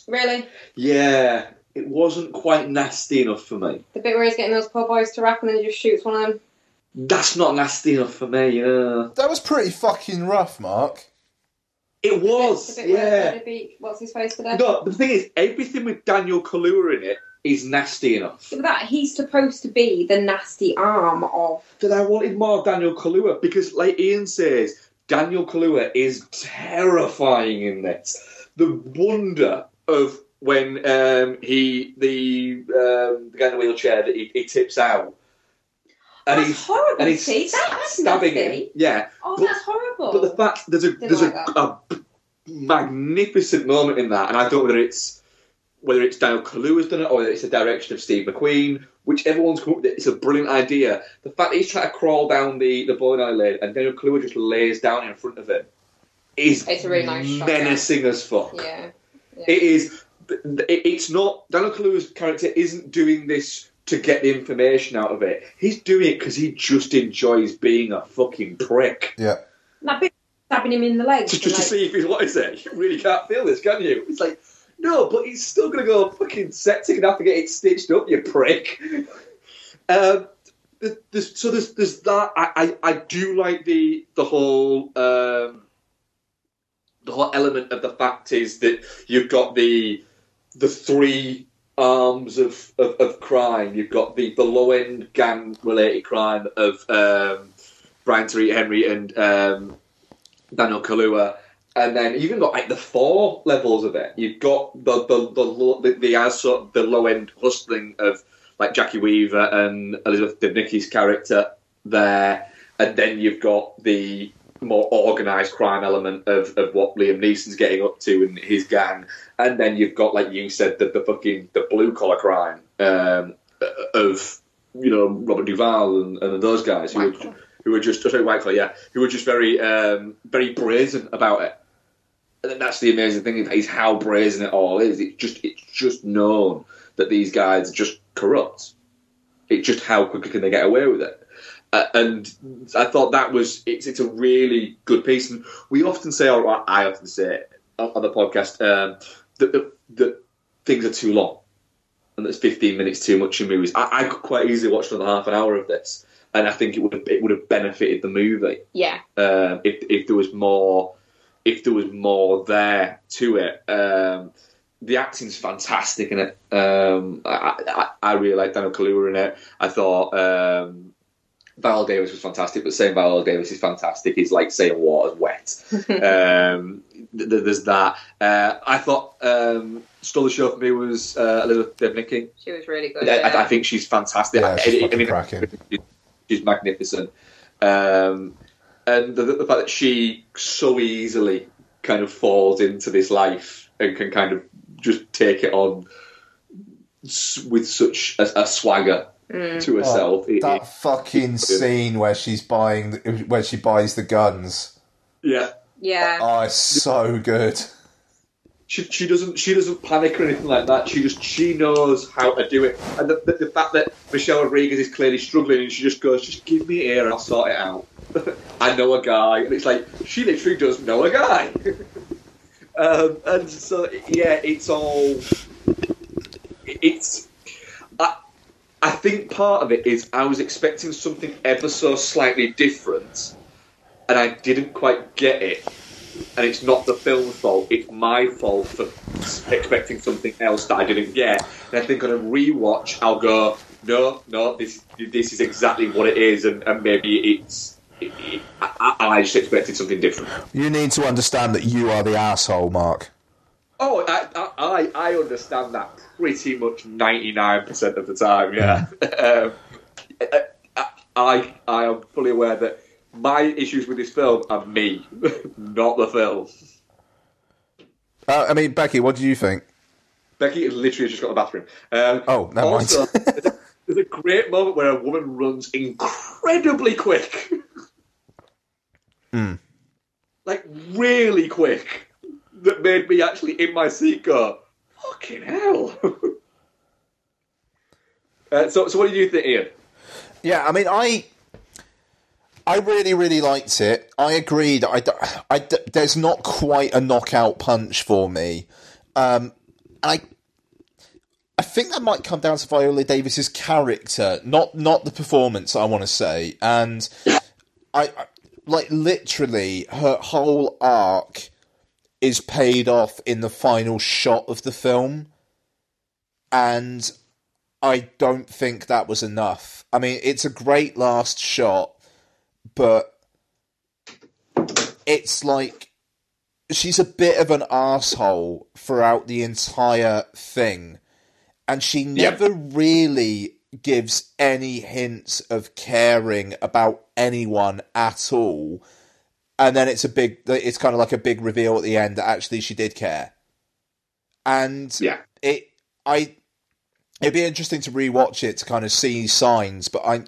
Really? Yeah, it wasn't quite nasty enough for me. The bit where he's getting those poor boys to rap and then he just shoots one of them. That's not nasty enough for me. Yeah. That was pretty fucking rough, Mark. It was. yeah. what's his face today? No, the thing is, everything with Daniel Kaluuya in it is nasty enough. But that he's supposed to be the nasty arm of. That I wanted more Daniel Kaluuya because, like Ian says, Daniel Kaluuya is terrifying in this. The wonder of when um, he the um, the guy in the wheelchair that he, he tips out. And that's he's, horrible. And he's See, that's stabbing nasty. him. Yeah. Oh, but, that's horrible. But the fact there's a Didn't there's like a, a magnificent moment in that, and I don't know whether it's whether it's Daniel Kaluuya's done it or whether it's the direction of Steve McQueen, whichever one's come up with it, it's a brilliant idea. The fact that he's trying to crawl down the, the bowling alley lane and Daniel Kaluuya just lays down in front of him is it's a really nice menacing shot, as fuck. Yeah. yeah. It is. It's not. Daniel Kaluuya's character isn't doing this to get the information out of it. He's doing it because he just enjoys being a fucking prick. Yeah. That bit stabbing him in the legs. Just, just like... to see if he's what is it? You really can't feel this, can you? It's like no, but he's still going to go fucking septic and have to get it stitched up, you prick. Um, there's, so there's there's that. I, I, I do like the the whole um, the whole element of the fact is that you've got the the three arms of, of, of crime. You've got the, the low end gang related crime of um, Brian Tyree Henry and um, Daniel Kaluuya. And then you've even got like the four levels of it. You've got the the the, the, the sort of the low end hustling of like Jacki Weaver and Elizabeth Debicki's character there, and then you've got the more organised crime element of, of what Liam Neeson's getting up to and his gang, and then you've got like you said the, the fucking the blue collar crime um, of you know Robert Duvall and, and those guys who were, who were just sorry White Collar, yeah, who were just very um, very brazen about it. And that's the amazing thing is how brazen it all is. It's just it's just known that these guys are just corrupt. It's just how quickly can they get away with it. Uh, and I thought that was it's it's a really good piece. And we often say, or I often say on the podcast, um, that, that, that things are too long and there's 15 minutes too much in movies. I, I, could quite easily watch another half an hour of this, and I think it would have it would have benefited the movie. Yeah. Um, if if there was more, if there was more there to it. Um, the acting's fantastic in it. Um, I, I, I, really like Daniel Kaluuya in it. I thought um, Viola Davis was fantastic, but saying Viola Davis is fantastic is like saying water's wet. um, th- there's that. Uh, I thought um, stole the show for me was uh, Elizabeth Debicki. She was really good. I, yeah. I, I think she's fantastic. Yeah, she's I, mean, cracking. She's magnificent. Um, and the, the fact that she so easily kind of falls into this life and can kind of just take it on with such a, a swagger mm. to herself. Oh, that it, fucking it, scene where she's buying, where she buys the guns. Yeah. Yeah. Oh, it's so good. She, she doesn't she doesn't panic or anything like that. She just she knows how to do it, and the, the, the fact that Michelle Rodriguez is clearly struggling, and she just goes, "Just give me here, and I'll sort it out." I know a guy, and it's like she literally does know a guy. um, and so yeah, it's all it's I think part of it is I was expecting something ever so slightly different, and I didn't quite get it. And it's not the film's fault; it's my fault for expecting something else that I didn't get. And I think on a rewatch, I'll go, "No, no, this this is exactly what it is," and, and maybe it's. It, it, I, I just expected something different. You need to understand that you are the asshole, Mark. Oh, I, I, I understand that pretty much ninety nine percent of the time. Yeah, um, I, I am fully aware that my issues with this film are me, not the film. Uh, I mean, Becky, what do you think? Becky literally just got the bathroom. Um, oh, never also, mind. there's, a, great moment where a woman runs incredibly quick. Mm. Like really quick that made me actually in my seat go, fucking hell. uh, so, so what do you think, Ian? Yeah, I mean, I. I really, really liked it. I agreed. I, I, there's not quite a knockout punch for me. Um, I, I think that might come down to Viola Davis's character, not not the performance. I want to say, and I, I like literally her whole arc is paid off in the final shot of the film. And I don't think that was enough. I mean, it's a great last shot, but it's like she's a bit of an asshole throughout the entire thing. And she never yep. really gives any hints of caring about anyone at all and then it's a big it's kind of like a big reveal at the end that actually she did care and yeah it i it'd be interesting to rewatch it to kind of see signs but i'm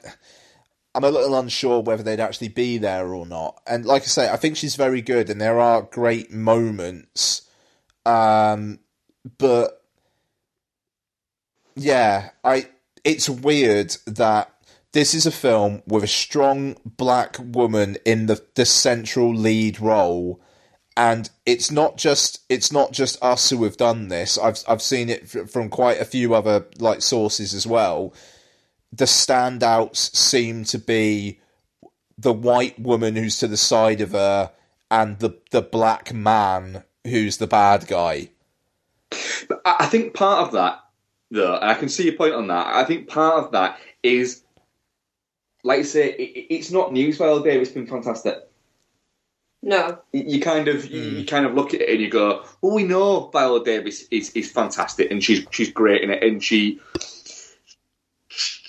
i'm a little unsure whether they'd actually be there or not. And like i say i think she's very good and there are great moments um but yeah i it's weird that this is a film with a strong black woman in the, the central lead role. And it's not just it's not just us who have done this. I've i've seen it from quite a few other like sources as well the standouts seem to be the white woman who's to the side of her and the the black man who's the bad guy. But I think part of that, though, I can see your point on that. I think part of that is, like I say, it, it's not news. Viola it's been fantastic. No. You kind of you, you, hmm. kind of look at it and you go, "Well, we know Viola Davis is, is fantastic and she's she's great in it and she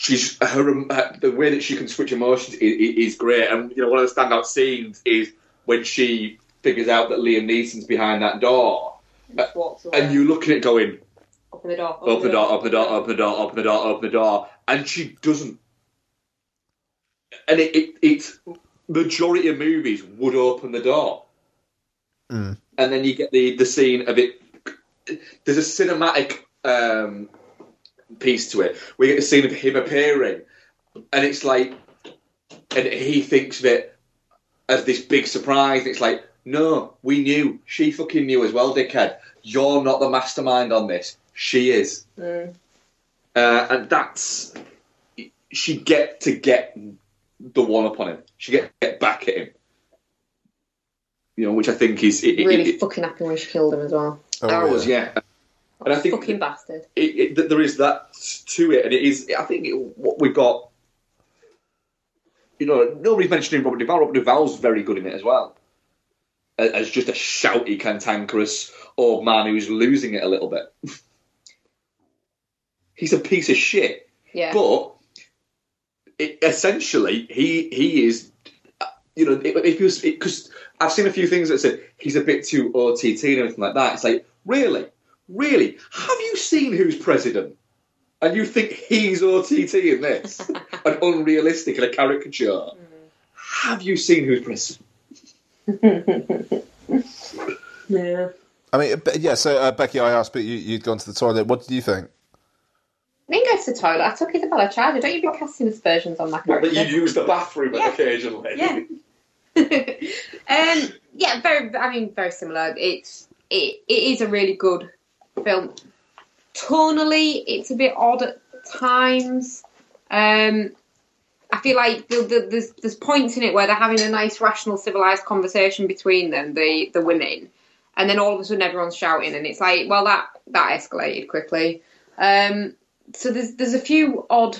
she's her, her the way that she can switch emotions is, is, great and you know one of the standout scenes is when she figures out that Liam Neeson's behind that door and you look at it going, open the door, open, the door, open the door, open the door, open the door, open the door, and she doesn't. And it, it it's majority of movies would open the door, mm. and then you get the the scene of it. There's a cinematic um, piece to it. We get the scene of him appearing, and it's like, and he thinks of it as this big surprise. It's like, no, we knew. She fucking knew as well, dickhead. You're not the mastermind on this. She is. Mm. Uh, and that's. She get to get the one up on him. She get, get back at him. You know, which I think is. It, really it, fucking happy when she killed him as well. Oh, I was, yeah. And I think. Fucking bastard. there is that to it, and it is. I think what we've got. You know, nobody's mentioning Robert Duvall. Robert Duvall's very good in it as well as just a shouty, cantankerous old man who's losing it a little bit. He's a piece of shit. Yeah. But it, essentially, he he is. You know, if because I've seen a few things that said he's a bit too OTT and everything like that. It's like, really, really, have you seen who's president? And you think he's OTT in this, and unrealistic and a caricature? Mm. Have you seen who's president? yeah. I mean, yeah. So uh, Becky, I asked, but you, had gone to the toilet. What did you think? I didn't go to the toilet. I took Isabella Charger. Don't you be casting aspersions on that? Well, but you use the bathroom yeah. occasionally. Yeah. um, yeah, very. I mean, very similar. It's it, it is a really good film. Tonally, it's a bit odd at times. Um, I feel like the, the, there's there's points in it where they're having a nice, rational, civilized conversation between them, the the women, and then all of a sudden everyone's shouting, and it's like, well, that that escalated quickly. Um, so there's there's a few odd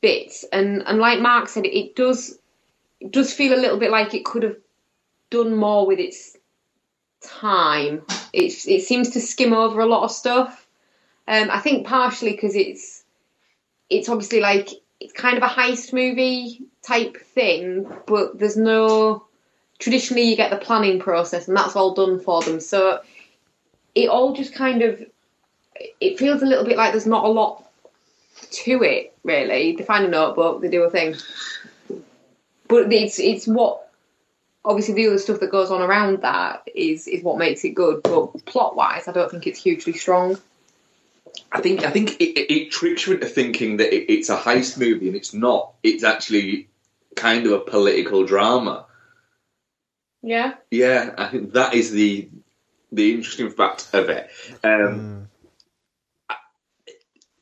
bits, and and like Mark said, it, does it does feel a little bit like it could have done more with its time. It it seems to skim over a lot of stuff. Um, I think partially because it's it's obviously like it's kind of a heist movie type thing, but there's no. Traditionally, you get the planning process, and that's all done for them. So it all just kind of it feels a little bit like there's not a lot to it. Really, they find a notebook, they do a thing, but it's it's what obviously the other stuff that goes on around that is is what makes it good. But plot wise, I don't think it's hugely strong. I think I think it, it, it, tricks you into thinking that it, it's a heist movie, and it's not. It's actually kind of a political drama. Yeah. Yeah, I think that is the the interesting fact of it. Um, mm.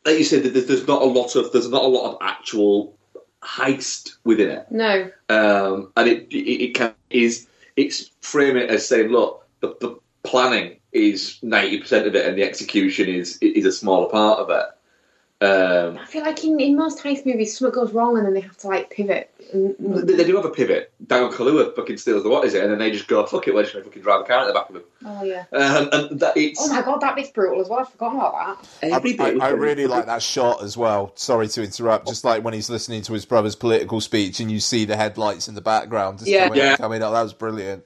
Like you said, there's not a lot of there's not a lot of actual heist within it. No. Um, and it, it it can is it's framing it as saying, look, the, the planning is ninety percent of it, and the execution is is a smaller part of it. Um, I feel like in, in most heist movies, something goes wrong and then they have to like pivot. They, they do have a pivot. Daniel Kaluuya fucking steals the what is it, and then they just go fuck it, we're just gonna fucking drive a car at the back of them. Oh yeah. Um, and that it's. Oh my god, that bit's brutal as well. I've forgotten about that. I, I, I really like that shot as well. Sorry to interrupt. Just like when he's listening to his brother's political speech, and you see the headlights in the background. Just yeah. Coming, yeah. coming up. That was brilliant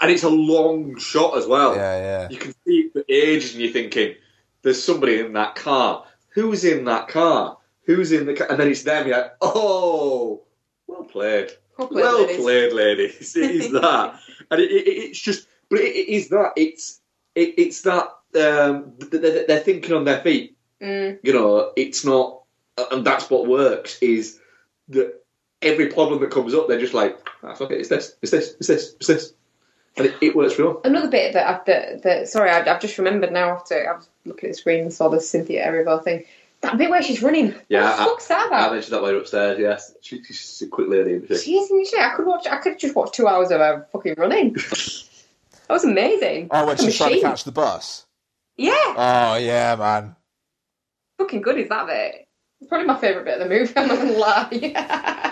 and it's a long shot as well. Yeah, yeah. You can see the ages, and you're thinking, "There's somebody in that car. Who's in that car? Who's in the car?" And then it's them. You're like, "Oh, well played, well played, well ladies. played ladies." It is that, and it, it, it's just, but it, it is that. It's it, it's that um, they're, they're, thinking on their feet. Mm. You know, it's not, and that's what works. Is that every problem that comes up, they're just like, ah, fuck it, it's this, it's this, it's this, it's this and it, it works well. Another bit that I've, that, that sorry, I, have just remembered now after I was looking at the screen and saw the Cynthia Erivo thing. That bit where she's running. Yeah, what the fuck's that about? I mentioned that later upstairs. Yes, she, she's a quick lady. Isn't she? She is, isn't she? I could watch. I could just watch two hours of her fucking running. that was amazing. Oh, when It's a she's trying to catch the bus. Yeah, Oh yeah, man. fucking good is that bit. It's probably my favourite bit of the movie. I'm not gonna lie.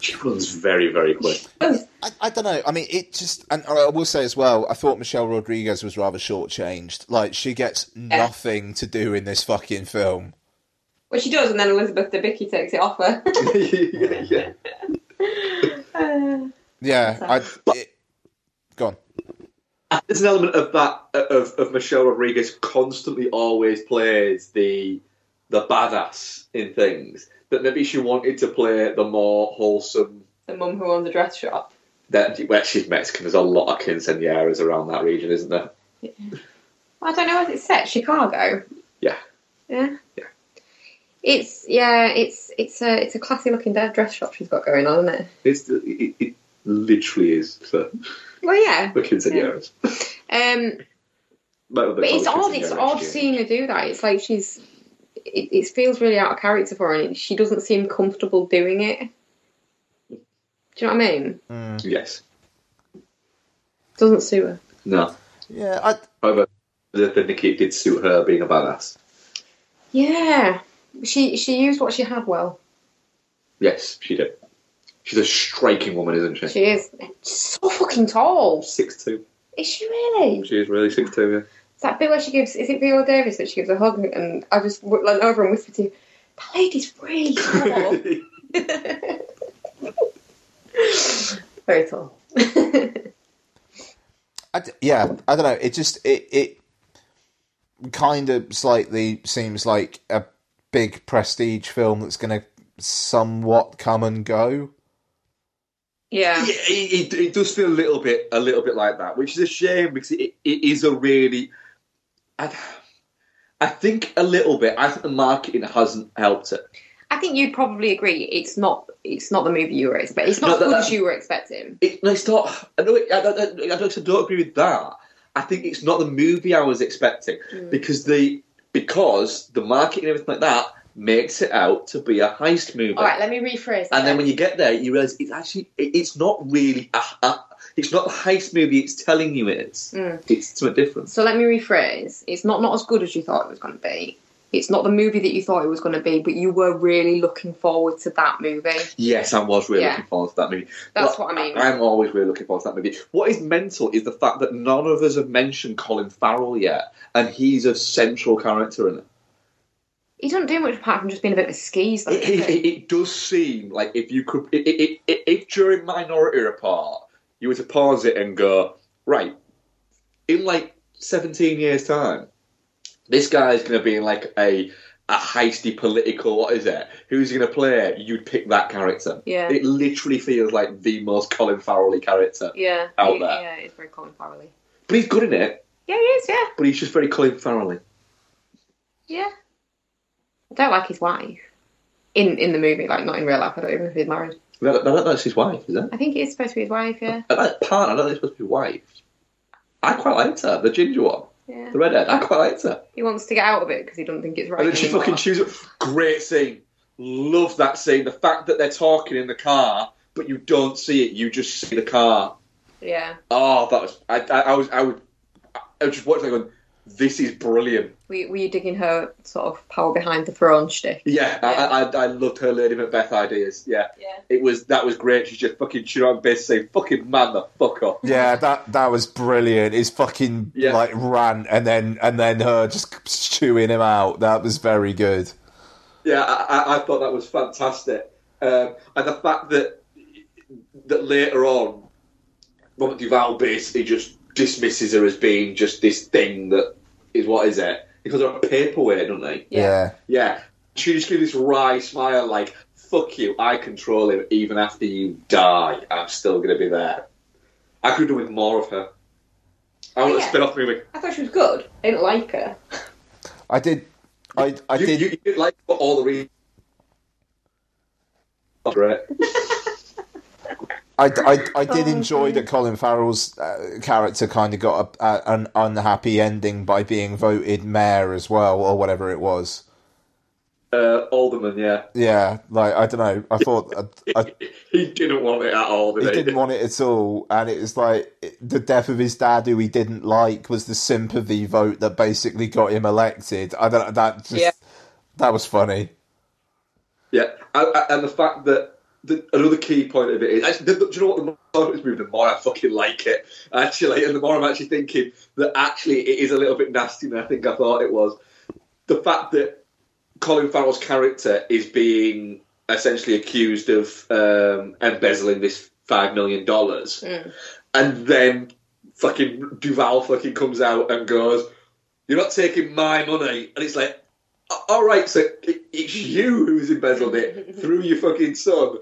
She runs very, very quick. I, I don't know. I mean, it just, and I will say as well, I thought Michelle Rodriguez was rather shortchanged. Like, she gets nothing to do in this fucking film. well, she does, and then Elizabeth Debicki takes it off her. yeah. Yeah, I. It, go on. Uh, there's an element of that uh, of, of Michelle Rodriguez constantly always plays the the badass in things that maybe she wanted to play the more wholesome. the mum who owns a dress shop. That where she's Mexican, there's a lot of quinceañeras around that region, isn't there? I don't know. Is it set Chicago? Yeah. Yeah. Yeah. It's yeah. It's it's a it's a classy looking dress shop she's got going on, isn't it? It's it, it literally is for Well, yeah. the quinceañeras. Um, But, but it's odd. It's odd seeing her do that. It's like she's. It, it feels really out of character for her, and she doesn't seem comfortable doing it. Do you know what I mean? Mm. Yes. Doesn't suit her. No. Yeah, I. However, the, the Nikki did suit her being a badass. Yeah, she she used what she had well. Yes, she did. She's a striking woman, isn't she? She is She's so fucking tall. Six two. Is she really? She is really six two. Yeah. It's that bit where she gives. Is it Viola Davis that she gives a hug, and I just w- leant over and whispered to you, "That lady's really tall." Very tall. I d- yeah, I don't know. It just it it kind of slightly seems like a big prestige film that's going to somewhat come and go. yeah. Yeah, it, it, it does feel a little bit, a little bit like that, which is a shame because it, it is a really. I, I think a little bit. I think the marketing hasn't helped it. I think you'd probably agree. It's not. It's not the movie you were expecting. It's not No, as good that- as you were expecting. it no, it's not. I know. It, I, I, I, don't, I don't agree with that. I think it's not the movie I was expecting hmm. because the because the marketing and everything like that makes it out to be a heist movie. All right, let me rephrase. And then that. when you get there, you realise it's actually it- it's not really a, a it's not the heist movie it's telling you it is. Mm. It's something different. So let me rephrase. It's not not as good as you thought it was going to be. It's not the movie that you thought it was going to be, but you were really looking forward to that movie. Yes, I was really Yeah. looking forward to that movie. That's Well, what I mean. I'm always really looking forward to that movie. What is mental is the fact that none of us have mentioned Colin Farrell yet, and he's a central character in it. He doesn't do much apart from just being a bit of a skis. Though, It, does it, it, does seem like if you could, it, if during Minority Report you were to pause it and go, right, in like 17 years' time, this guy is going to be in like a a heisty political, what is it? Who's he going to play? You'd pick that character. Yeah. It literally feels like the most Colin Farrell character. yeah, out he- there. Yeah, it's very Colin Farrell. But he's good in it, Yeah, he is. Yeah, but he's just very Colin Farrell. yeah. I don't like his wife in in the movie. Like not in real life. I don't even know if he's married. That, know that's his wife, is it? I think it is supposed to be his wife. Yeah, That part, I don't think it's supposed to be wife. I quite liked her, the ginger one. yeah. The redhead, I quite liked her. He wants to get out of it because he doesn't think it's right. And then she anymore. fucking chooses. Great scene. Love that scene. The fact that they're talking in the car, but you don't see it. You just see the car. Yeah. Oh, that was. I, I, I was. I would. I was just watching. Like, going, this is brilliant. Were, were you digging her sort of power behind the throne shtick? Yeah, I, I, I loved her Lady Macbeth ideas. Yeah, Yeah. it was that was great. She's just fucking shit on base saying, "Fucking man the fuck up." Yeah, that that was brilliant. His fucking Yeah. like rant and then and then her just chewing him out. That was very good. Yeah, I, I- I thought that was fantastic, um, and the fact that that later on, Robert Duvall basically just dismisses her as being just this thing that is what is it? Because they're a paperweight, don't they? Yeah. Yeah, she just gives this wry smile, like "fuck you, I control him. Even after you die, I'm still going to be there." I could do with more of her. I want Oh, a yeah. spin-off movie. I thought she was good. I didn't like her. I did. I I you, did. You, you did like for all the reasons. Great. I, I, I did enjoy that Colin Farrell's uh, character kind of got a, a, an unhappy ending by being voted mayor as well, or whatever it was. Uh, Alderman, yeah. Yeah, like I don't know. I thought I, I, he didn't want it at all. Did he, he, didn't want it at all, and it was like the death of his dad, who he didn't like, was the sympathy vote that basically got him elected. I don't. That just yeah. that was funny. Yeah, and, and the fact that the, another key point of it is actually, do you know what? The more it's moved, the more I fucking like it. Actually, and the more I'm actually thinking that actually it is a little bit nasty than I think I thought it was. The fact that Colin Farrell's character is being essentially accused of um, embezzling this five million dollars, mm. and then fucking Duvall fucking comes out and goes, "You're not taking my money," and it's like, all right, so it's you who's embezzled it through your fucking son.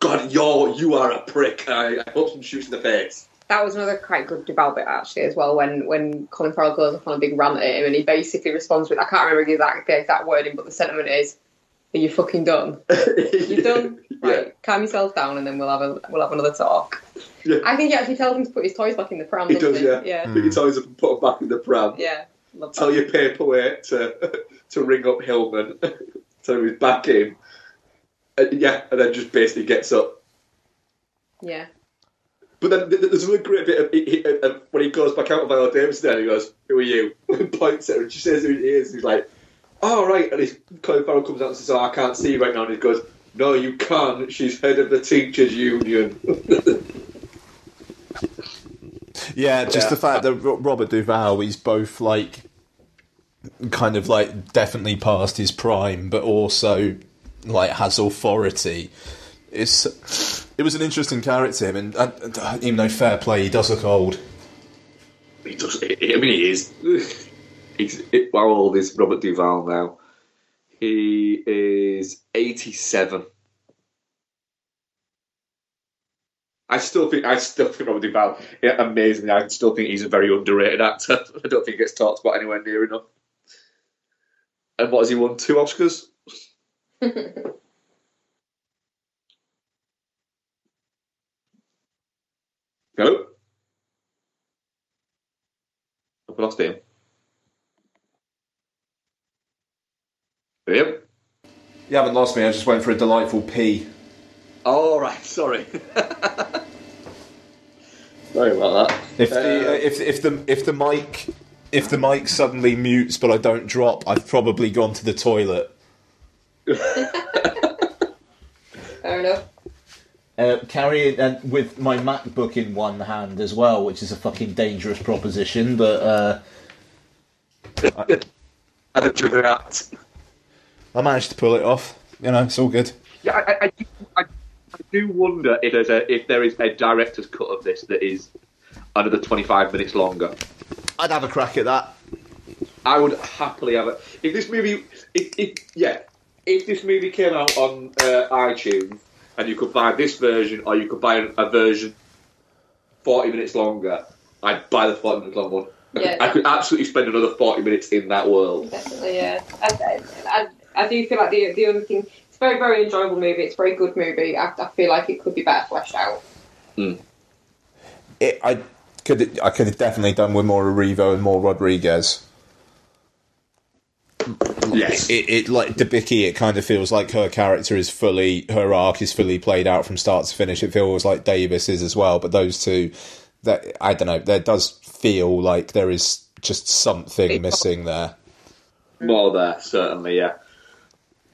God, you're you are a prick. I, I hope some shoots in the face. That was another quite good debate bit actually as well. When when Colin Farrell goes off on a big rant at him, and he basically responds with, I can't remember the exact, the exact wording, but the sentiment is, "Are you fucking done? You're done? Right, yeah. calm yourself down, and then we'll have a we'll have another talk." Yeah. I think he actually tells him to put his toys back in the pram. He does, he? yeah. Yeah. Pick your hmm. toys up and put them back in the pram. Yeah. Tell your paperweight to to ring up Hillman, tell him he's back in. Uh, yeah, and then just basically gets up. Yeah. But then there's a really great bit of, he, uh, when he goes back out of Viola Davis there, he goes, Who are you? and points at her, and she says who he is. And he's like, Oh, right. And he's, Colin Farrell comes out and says, Oh, I can't see you right now. And he goes, No, you can't. She's head of the teachers' union. yeah, just yeah. the fact that Robert Duvall, he's both like, kind of like definitely past his prime, but also like has authority. It's it was an interesting character, and, and, and even though fair play, he does look old. He does. I mean, he is. He's how old is Robert Duvall now? He is eighty-seven. I still think I still think Robert Duvall yeah, amazing. I still think he's a very underrated actor. I don't think he gets talked about anywhere near enough. And what has he won? Two Oscars. Hello? I've lost him. Him? You haven't lost me, I just went for a delightful pee. Oh, right, sorry. sorry about that. If the, uh, if, if, the, if the mic if the mic suddenly mutes but I don't drop, I've probably gone to the toilet. Fair enough. Uh, carry it uh, with my MacBook in one hand as well, which is a fucking dangerous proposition. But uh, I, I don't do that. I managed to pull it off. You know, it's all good. Yeah, I, I, I, I do wonder if there's a if there is a director's cut of this that is another twenty five minutes longer. I'd have a crack at that. I would happily have it if this movie. If, if yeah, if this movie came out on uh, iTunes and you could buy this version or you could buy a version 40 minutes longer, I'd buy the 40 minutes long one. Yeah. I could absolutely spend another 40 minutes in that world. Definitely, yeah. I, I, I do feel like the, the other thing, it's a very, very enjoyable movie. It's a very good movie. I, I feel like it could be better fleshed out. Mm. It, I could I could have definitely done with more Erivo and more Rodriguez. Yes, it, it like Debicki. It kind of feels like her character is fully her arc is fully played out from start to finish. It feels like Davis is as well, but those two, that I don't know. There does feel like there is just something missing there. More there, certainly, yeah.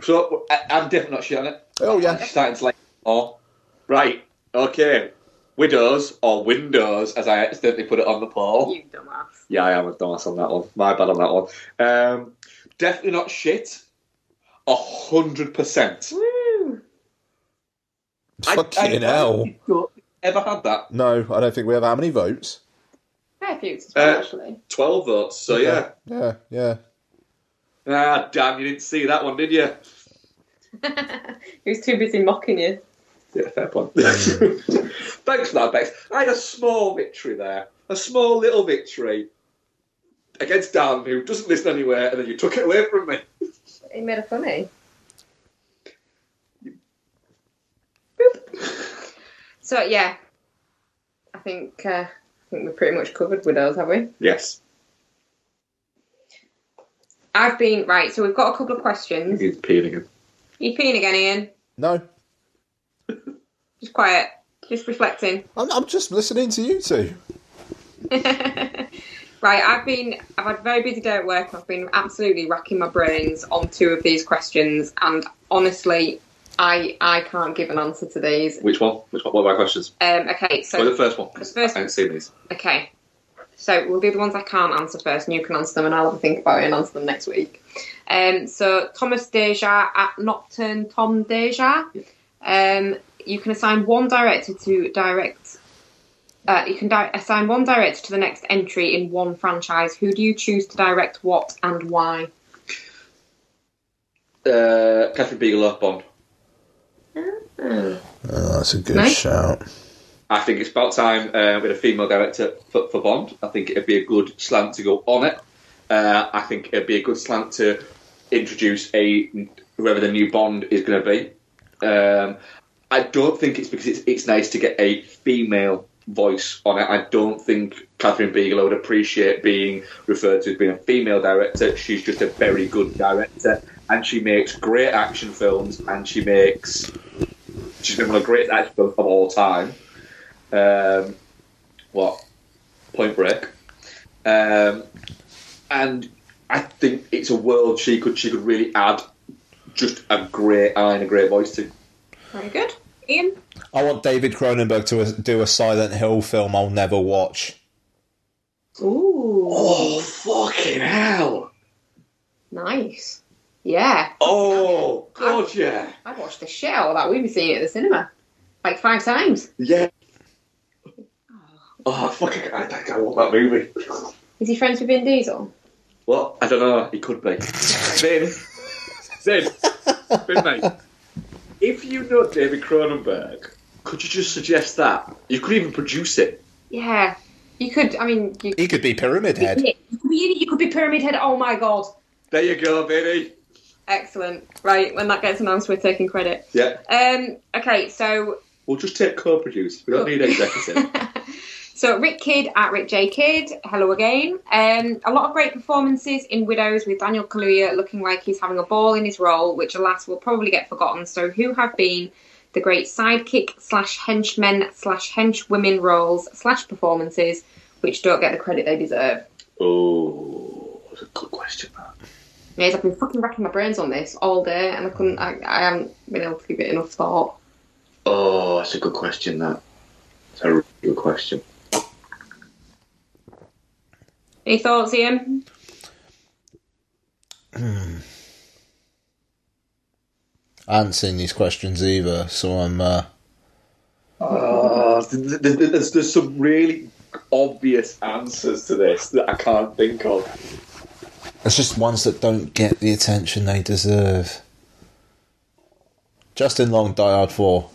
So I'm definitely not showing it. Oh yeah, I'm starting to like. Oh, right, okay. Widows or Windows, as I accidentally put it on the poll. You dumbass. Yeah, I am a dumbass on that one. My bad on that one. Um, definitely not shit. A hundred percent. Fucking I, I, hell. Ever had that? No, I don't think we have how many votes? Fair few, well, uh, actually. Twelve votes, so okay. yeah. Yeah, yeah. Ah, damn, you didn't see that one, did you? he was too busy mocking you. Yeah, fair point. Thanks for that, Bex. I had a small victory there. A small little victory against Dan, who doesn't listen anywhere, and then you took it away from me. He made it funny. So yeah, I think uh, I think we're pretty much covered with those, have we? Yes. I've been right. So we've got a couple of questions. He's peeing again. You peeing again, Ian? No. just quiet. Just reflecting. I'm, I'm just listening to you two. right, I've been I've had a very busy day at work. I've been absolutely racking my brains on two of these questions, and honestly, I I can't give an answer to these. Which one? Which one? What are my questions? Um, okay, so oh, the first one. The first. I haven't seen these. Okay, so we'll do the ones I can't answer first, and you can answer them, and I'll have a think about it and answer them next week. Um, so Thomas Deja at Nocturne Tom Deja. Um, you can assign one director to direct. Uh, you can di- assign one director to the next entry in one franchise. Who do you choose to direct what and why? Uh, Kathryn Bigelow Bond. Oh, that's a good nice. shout. I think it's about time uh, with a female director for, for, Bond. I think it'd be a good slant to go on it. Uh, I think it'd be a good slant to introduce a whoever the new Bond is going to be. Um, I don't think it's because it's, it's nice to get a female voice on it. I don't think Kathryn Bigelow would appreciate being referred to as being a female director. She's just a very good director, and she makes great action films, and she makes she's been one of the greatest action films of all time. Um, what Point Break, um, and I think it's a world she could she could really add just a great eye and a great voice to. Very good, Ian. I want David Cronenberg to uh, do a Silent Hill film I'll never watch. Ooh. Oh fucking hell! Nice. Yeah. Oh god, I'd, yeah. I'd watch the shit out of that. We'd be seeing it at the cinema like five times. Yeah. Oh, fucking! I, I want that movie. Is he friends with Vin Diesel? Well, I don't know. He could be. Vin, Vin, Vin, mate. If you know David Cronenberg, could you just suggest that? You could even produce it. Yeah, you could. I mean, you, he could be Pyramid Head. You could be, you could be Pyramid Head. Oh my god! There you go, baby. Excellent. Right, when that gets announced, we're taking credit. Yeah. Um. Okay, so we'll just take co-produce. We don't need executive. So Rick Kidd at Rick J Kidd, hello again. Um, a lot of great performances in Widows with Daniel Kaluuya looking like he's having a ball in his role, which alas will probably get forgotten. So who have been the great sidekick slash henchmen slash henchwomen roles slash performances which don't get the credit they deserve? Oh, that's a good question. That. Yes, I've been fucking racking my brains on this all day, and I couldn't. I, I haven't been able to give it enough thought. Oh, that's a good question. That. That's a really good question. Any thoughts, Ian? Hmm. I haven't seen these questions either, so I'm. Uh... Uh, there's, there's some really obvious answers to this that I can't think of. It's just ones that don't get the attention they deserve. Justin Long, Die Hard 4.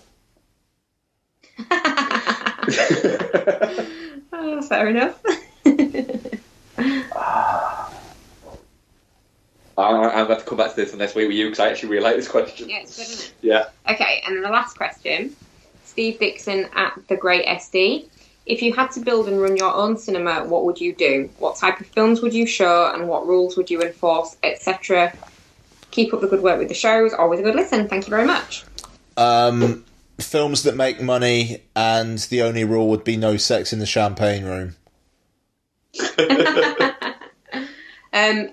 oh, fair enough. I'm going to come back to this next week with you because I actually really like this question. Yeah, it's good, isn't it? Yeah. Okay, and then the last question Steve Dixon at The Great SD. If you had to build and run your own cinema, what would you do? What type of films would you show and what rules would you enforce, etc.? Keep up the good work with the shows. Always a good listen. Thank you very much. Um, films that make money, and the only rule would be no sex in the champagne room. um,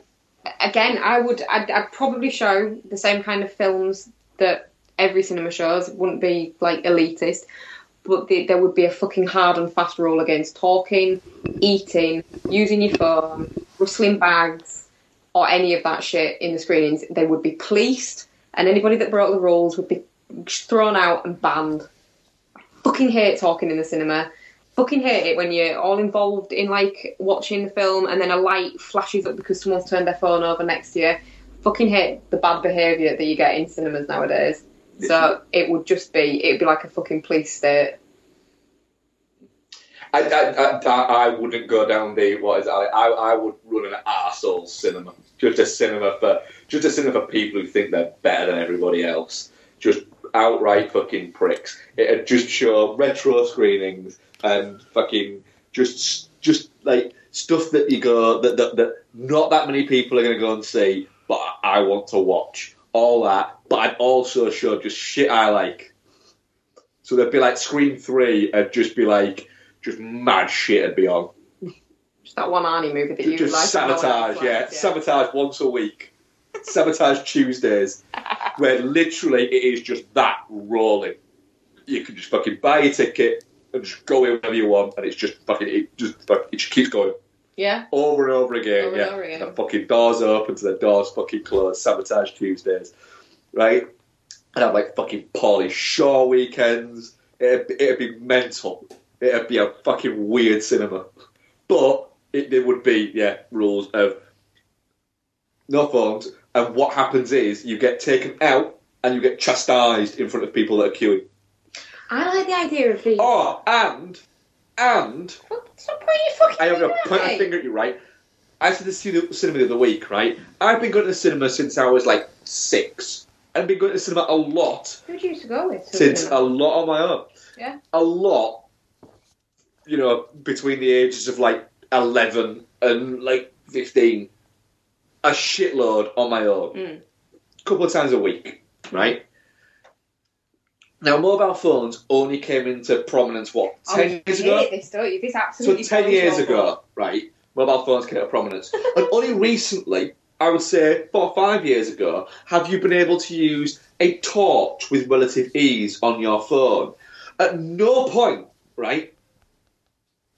again, I would, I'd, I'd, probably show the same kind of films that every cinema shows. It wouldn't be like elitist, but the, there would be a fucking hard and fast rule against talking, eating, using your phone, rustling bags, or any of that shit in the screenings. They would be policed, and anybody that broke the rules would be thrown out and banned. I fucking hate talking in the cinema fucking hate it when you're all involved in like watching the film and then a light flashes up because someone's turned their phone over next to you. Fucking hate the bad behaviour that you get in cinemas nowadays. So it would just be, it'd be like a fucking police state. I, I, I, I wouldn't go down the what is it? I, I would run an arsehole cinema, just a cinema for just a cinema for people who think they're better than everybody else, just outright fucking pricks. It'd just show retro screenings and fucking just just like stuff that you go that, that, that not that many people are going to go and see, but I want to watch all that. But I'd also show just shit I like. So there'd be like Scream Three, and just be like just mad shit would be on. Just that one Arnie movie that you just like. sabotage, yeah. yeah, sabotage once a week. sabotage Tuesdays, where literally it is just that rolling. You can just fucking buy a ticket just go in whenever you want, and it's just fucking it just it just keeps going. Yeah. Over and over again, over yeah. Over again. The fucking doors open to the doors fucking closed. Sabotage Tuesdays, right? And have like fucking Pauly Shore weekends. It'd, it'd be mental. It'd be a fucking weird cinema. But it, there would be, yeah, rules of no phones. And what happens is you get taken out and you get chastised in front of people that are queuing. I like the idea of the. Oh, and and stop pointing your fucking. I am going to point a finger at you, right? I said this to the cinema the other week, right? I've been going to the cinema since I was like six. I've been going to the cinema a lot. Who do you used to go with? Since a lot on my own. Yeah. A lot. You know, between the ages of like eleven and like fifteen. A shitload on my own. Mm. A couple of times a week, right? Now, mobile phones only came into prominence what Oh, ten you years ago. This, don't you? This absolutely. So ten years ago, right, mobile phones came into prominence, and only recently, I would say four or five years ago, have you been able to use a torch with relative ease on your phone. At no point, right,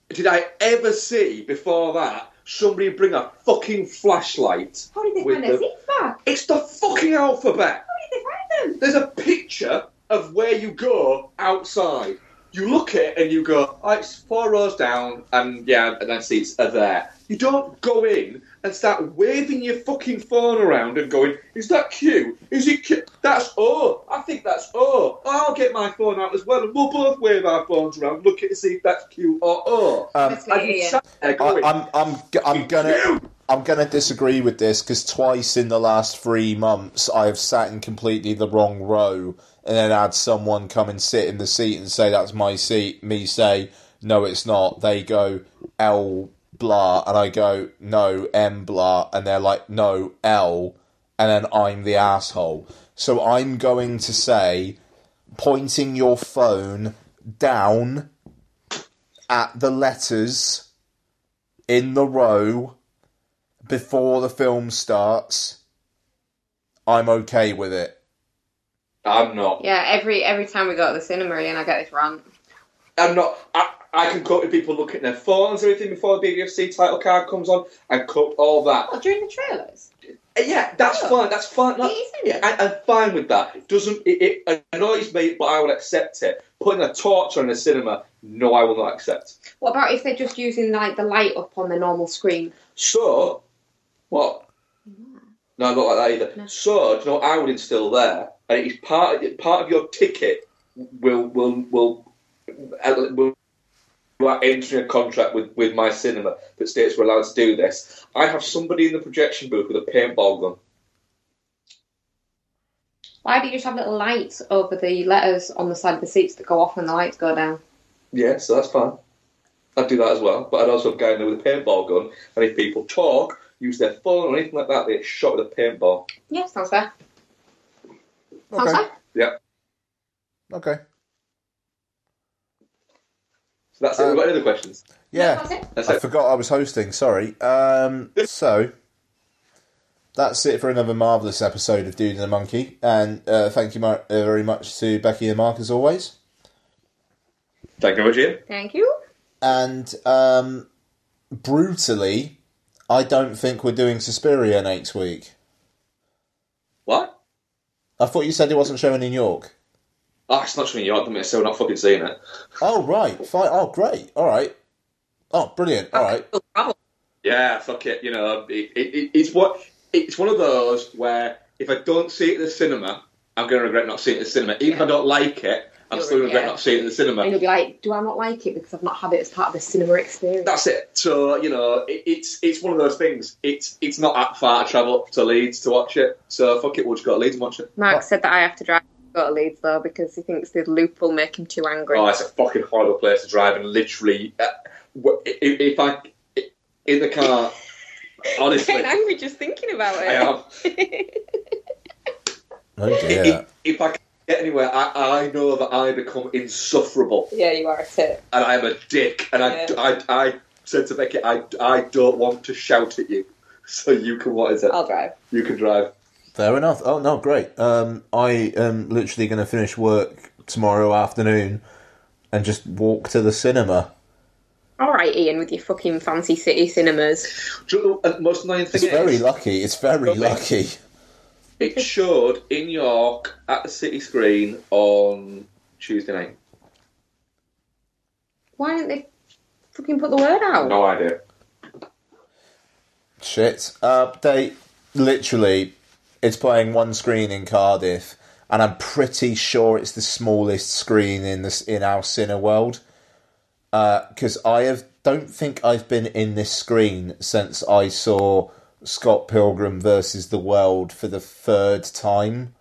did I ever see before that somebody bring a fucking flashlight. How did they find their the- back? It's the fucking alphabet. How did they find them? There's a picture of where you go outside. You look at it and you go, oh, it's four rows down, and yeah, and then seats are there. You don't go in and start waving your fucking phone around and going, is that Q? Is it Q? That's O. I think that's O. I'll get my phone out as well, and we'll both wave our phones around, look at to see if that's Q or O. Um, And you sat there going, I, I'm I'm g- I'm gonna Q. I'm gonna disagree with this because twice in the last three months I have sat in completely the wrong row and then had someone come and sit in the seat and say that's my seat. Me say no, it's not. They go L blah and I go no M blah and they're like no L and then I'm the asshole. So I'm going to say pointing your phone down at the letters in the row before the film starts, I'm okay with it. I'm not. Yeah, every every time we go to the cinema, and I get this rant. I'm not. I, I can cope with people looking at their phones or anything before the BBFC title card comes on and cope all that. Oh, during the trailers. Uh, Yeah, that's Oh. fine. That's fine. That, It is, isn't yeah, it? I, I'm fine with that. It doesn't. It, it annoys me, but I will accept it. Putting a torch on a cinema, no, I will not accept. What about if they're just using like the light up on the normal screen? So, what? No, not like that either. No. So, do you know what I would instill there? And it's part part of your ticket will will will uh, will. Are entering a contract with, with my cinema that states we're allowed to do this. I have somebody in the projection booth with a paintball gun. Why do you just have little lights over the letters on the side of the seats that go off when the lights go down? Yeah, so that's fine. I'd do that as well. But I'd also have a guy in there with a paintball gun, and if people talk, use their phone or anything like that, they get shot with a paintball. Yeah, sounds fair. Sounds Okay. Yeah. Okay. So that's it. We've got any other questions? Yeah. That's it. That's I it. forgot I was hosting, sorry. Um, so, that's it for another marvellous episode of Dude and the Monkey. And uh, thank you mar- uh, very much to Becky and Mark as always. Thank you very Ian. Thank you. And um, brutally, I don't think we're doing Suspiria next week. What? I thought you said it wasn't showing in York. Oh, it's not showing in York. I so we're not fucking seeing it. Oh, right. Fine. Oh, great. All right. Oh, brilliant. All right. Yeah, fuck it. You know, it, it, it, it's what it's one of those where if I don't see it at the cinema, I'm going to regret not seeing it at the cinema. Even if I don't like it, I'm still going to regret regret. not seeing it in the cinema. And you'll be like, do I not like it because I've not had it as part of the cinema experience? That's it. So you know, it, it's it's one of those things. It's it's not that far to travel up to Leeds to watch it. So fuck it, we'll just go to Leeds and watch it. Mark said that I have to drive to go to Leeds though because he thinks the loop will make him too angry. Oh, it's a fucking horrible place to drive, and literally, uh, if, if I in the car. Honestly, I'm angry just thinking about it. I am. oh dear. If, if I get anywhere, I, I know that I become insufferable. Yeah, you are a tip. And I'm a dick. And yeah. I, I, I said to Becky, I, I don't want to shout at you. So you can, what is it? I'll drive. You can drive. Fair enough. Oh, no, great. Um, I am literally going to finish work tomorrow afternoon and just walk to the cinema. All right, Ian, with your fucking fancy city cinemas. You know, most annoying thing it's very lucky. It's very lucky. It showed in York at the city screen on Tuesday night. Why didn't they fucking put the word out? No idea. Shit. Uh, they literally, it's playing one screen in Cardiff, and I'm pretty sure it's the smallest screen in this in our Cineworld. Because uh, I have don't think I've been in this screen since I saw Scott Pilgrim versus the World for the third time,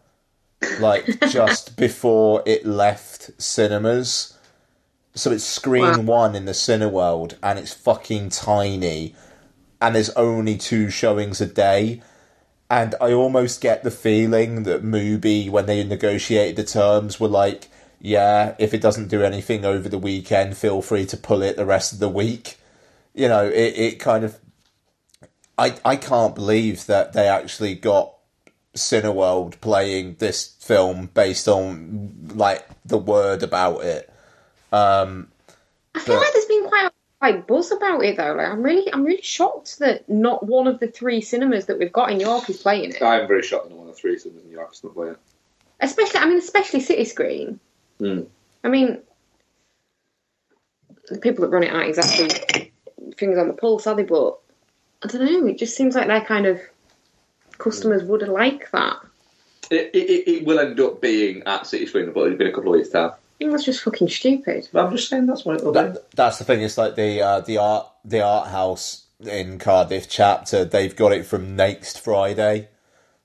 like just before it left cinemas. So it's screen wow. one in the Cineworld, and it's fucking tiny, and there's only two showings a day. And I almost get the feeling that Mubi, when they negotiated the terms, were like, yeah, if it doesn't do anything over the weekend, feel free to pull it the rest of the week. You know, it, it kind of. I, I can't believe that they actually got Cineworld playing this film based on like the word about it. Um, I feel but, like there's been quite a quite buzz about it though. Like I'm really, I'm really shocked that not one of the three cinemas that we've got in York is playing it. I'm very shocked that one of the three cinemas in York is not playing it. Especially, I mean, especially City Screen. Mm. I mean, the people that run it aren't exactly fingers on the pulse, are they? But I don't know. It just seems like their kind of customers would like that. It, it, it will end up being at City Screen, but it's been a couple of years' time. That's just fucking stupid. But I'm just saying that's what it'll that, That's the thing. It's like the uh, the art the art house in Cardiff chapter. They've got it from next Friday,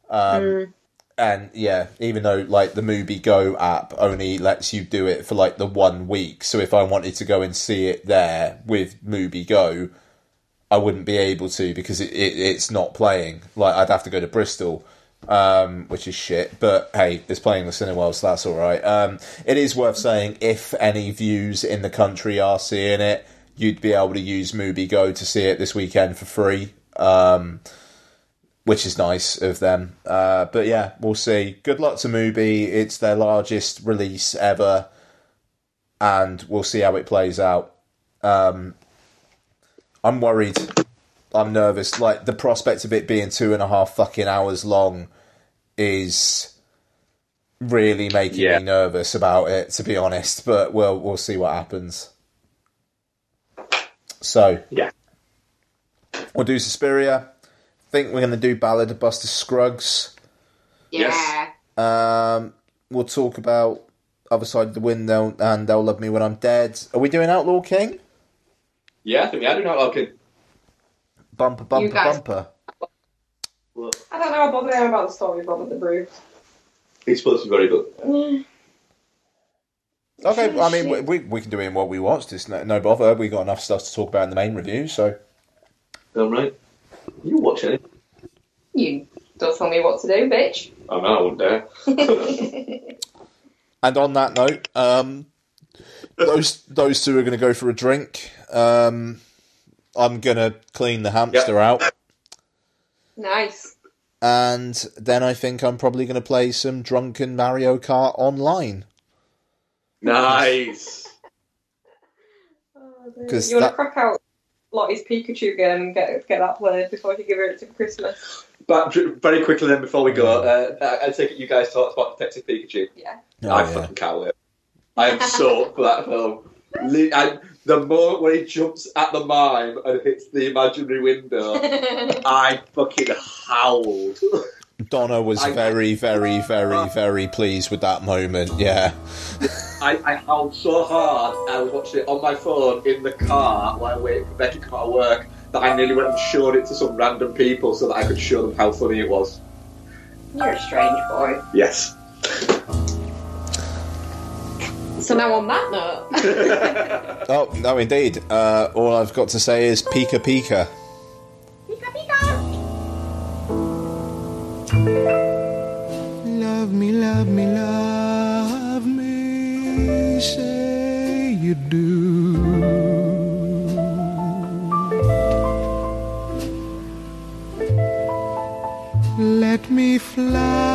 um, mm. and yeah, even though like the Mubi Go app only lets you do it for like the one week. So if I wanted to go and see it there with Mubi Go, I wouldn't be able to because it, it, it's not playing. Like I'd have to go to Bristol um, which is shit. But hey, it's playing the Cineworld, so that's all right. Um, it is worth saying if any views in the country are seeing it, you'd be able to use Mubi Go to see it this weekend for free, um, which is nice of them. Uh, but yeah, we'll see. Good luck to Mubi. It's their largest release ever, and we'll see how it plays out. Um, I'm worried I'm nervous. Like the prospect of it being two and a half fucking hours long is really making yeah. me nervous about it, to be honest. But we'll we'll see what happens. So yeah, we'll do Suspiria. Think we're going to do Ballad of Buster Scruggs. Yeah. Um, we'll talk about Other Side of the Window and They'll Love Me When I'm Dead. Are we doing Outlaw King? Yeah, I think we are doing Outlaw King. Bumper, bumper, bumper. I don't know how bothered I am about the story of Robert the Bruce. He's supposed to be very good. Okay, I mean, we, we can do it in what we want. It's no, no bother. We got enough stuff to talk about in the main review, so. All right. You watch it. You don't tell me what to do, bitch. I know, I wouldn't dare. and on that note, um, those those two are going to go for a drink. Um, I'm gonna clean the hamster yep. out. Nice. And then I think I'm probably going to play some drunken Mario Kart online. Nice. Because oh, you want to crack out Lottie's Pikachu game and get get that played before you give it to Christmas. But very quickly then, before we go, uh, I take it you guys talked about Detective Pikachu. Yeah. Oh, I yeah. fucking can't wait. I am so up for that film. I, the moment when he jumps at the mime and hits the imaginary window, I fucking howled. Donna was I, very, very, very, very pleased with that moment. Yeah. I, I howled so hard. I was watching it on my phone in the car while waiting for Becky to come out of work that I nearly went and showed it to some random people so that I could show them how funny it was. You're a strange boy. Yes. So now on that note. oh no, indeed. Uh, all I've got to say is pika pika. Pika pika. Love me, love me, love me. Say you do. Let me fly.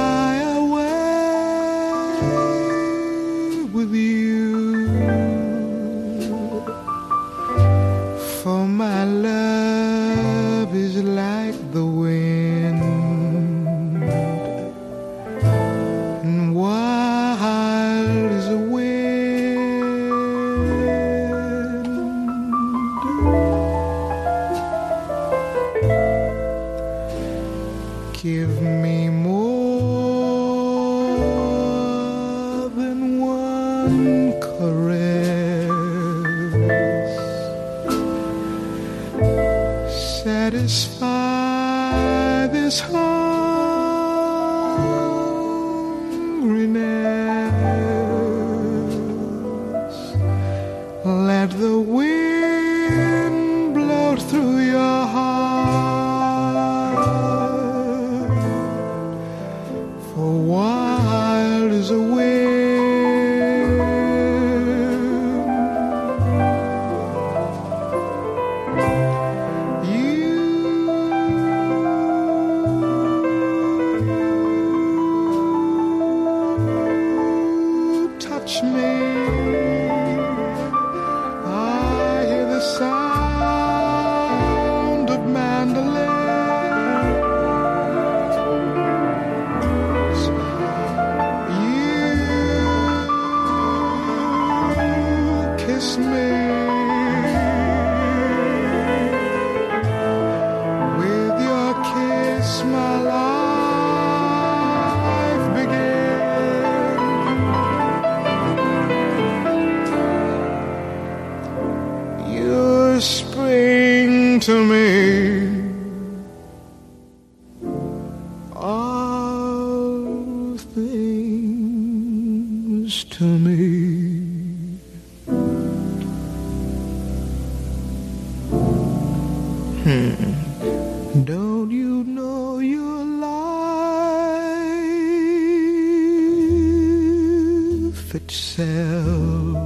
life itself.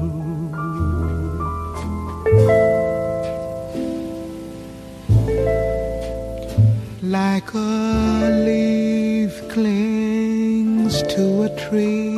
Like a leaf clings to a tree.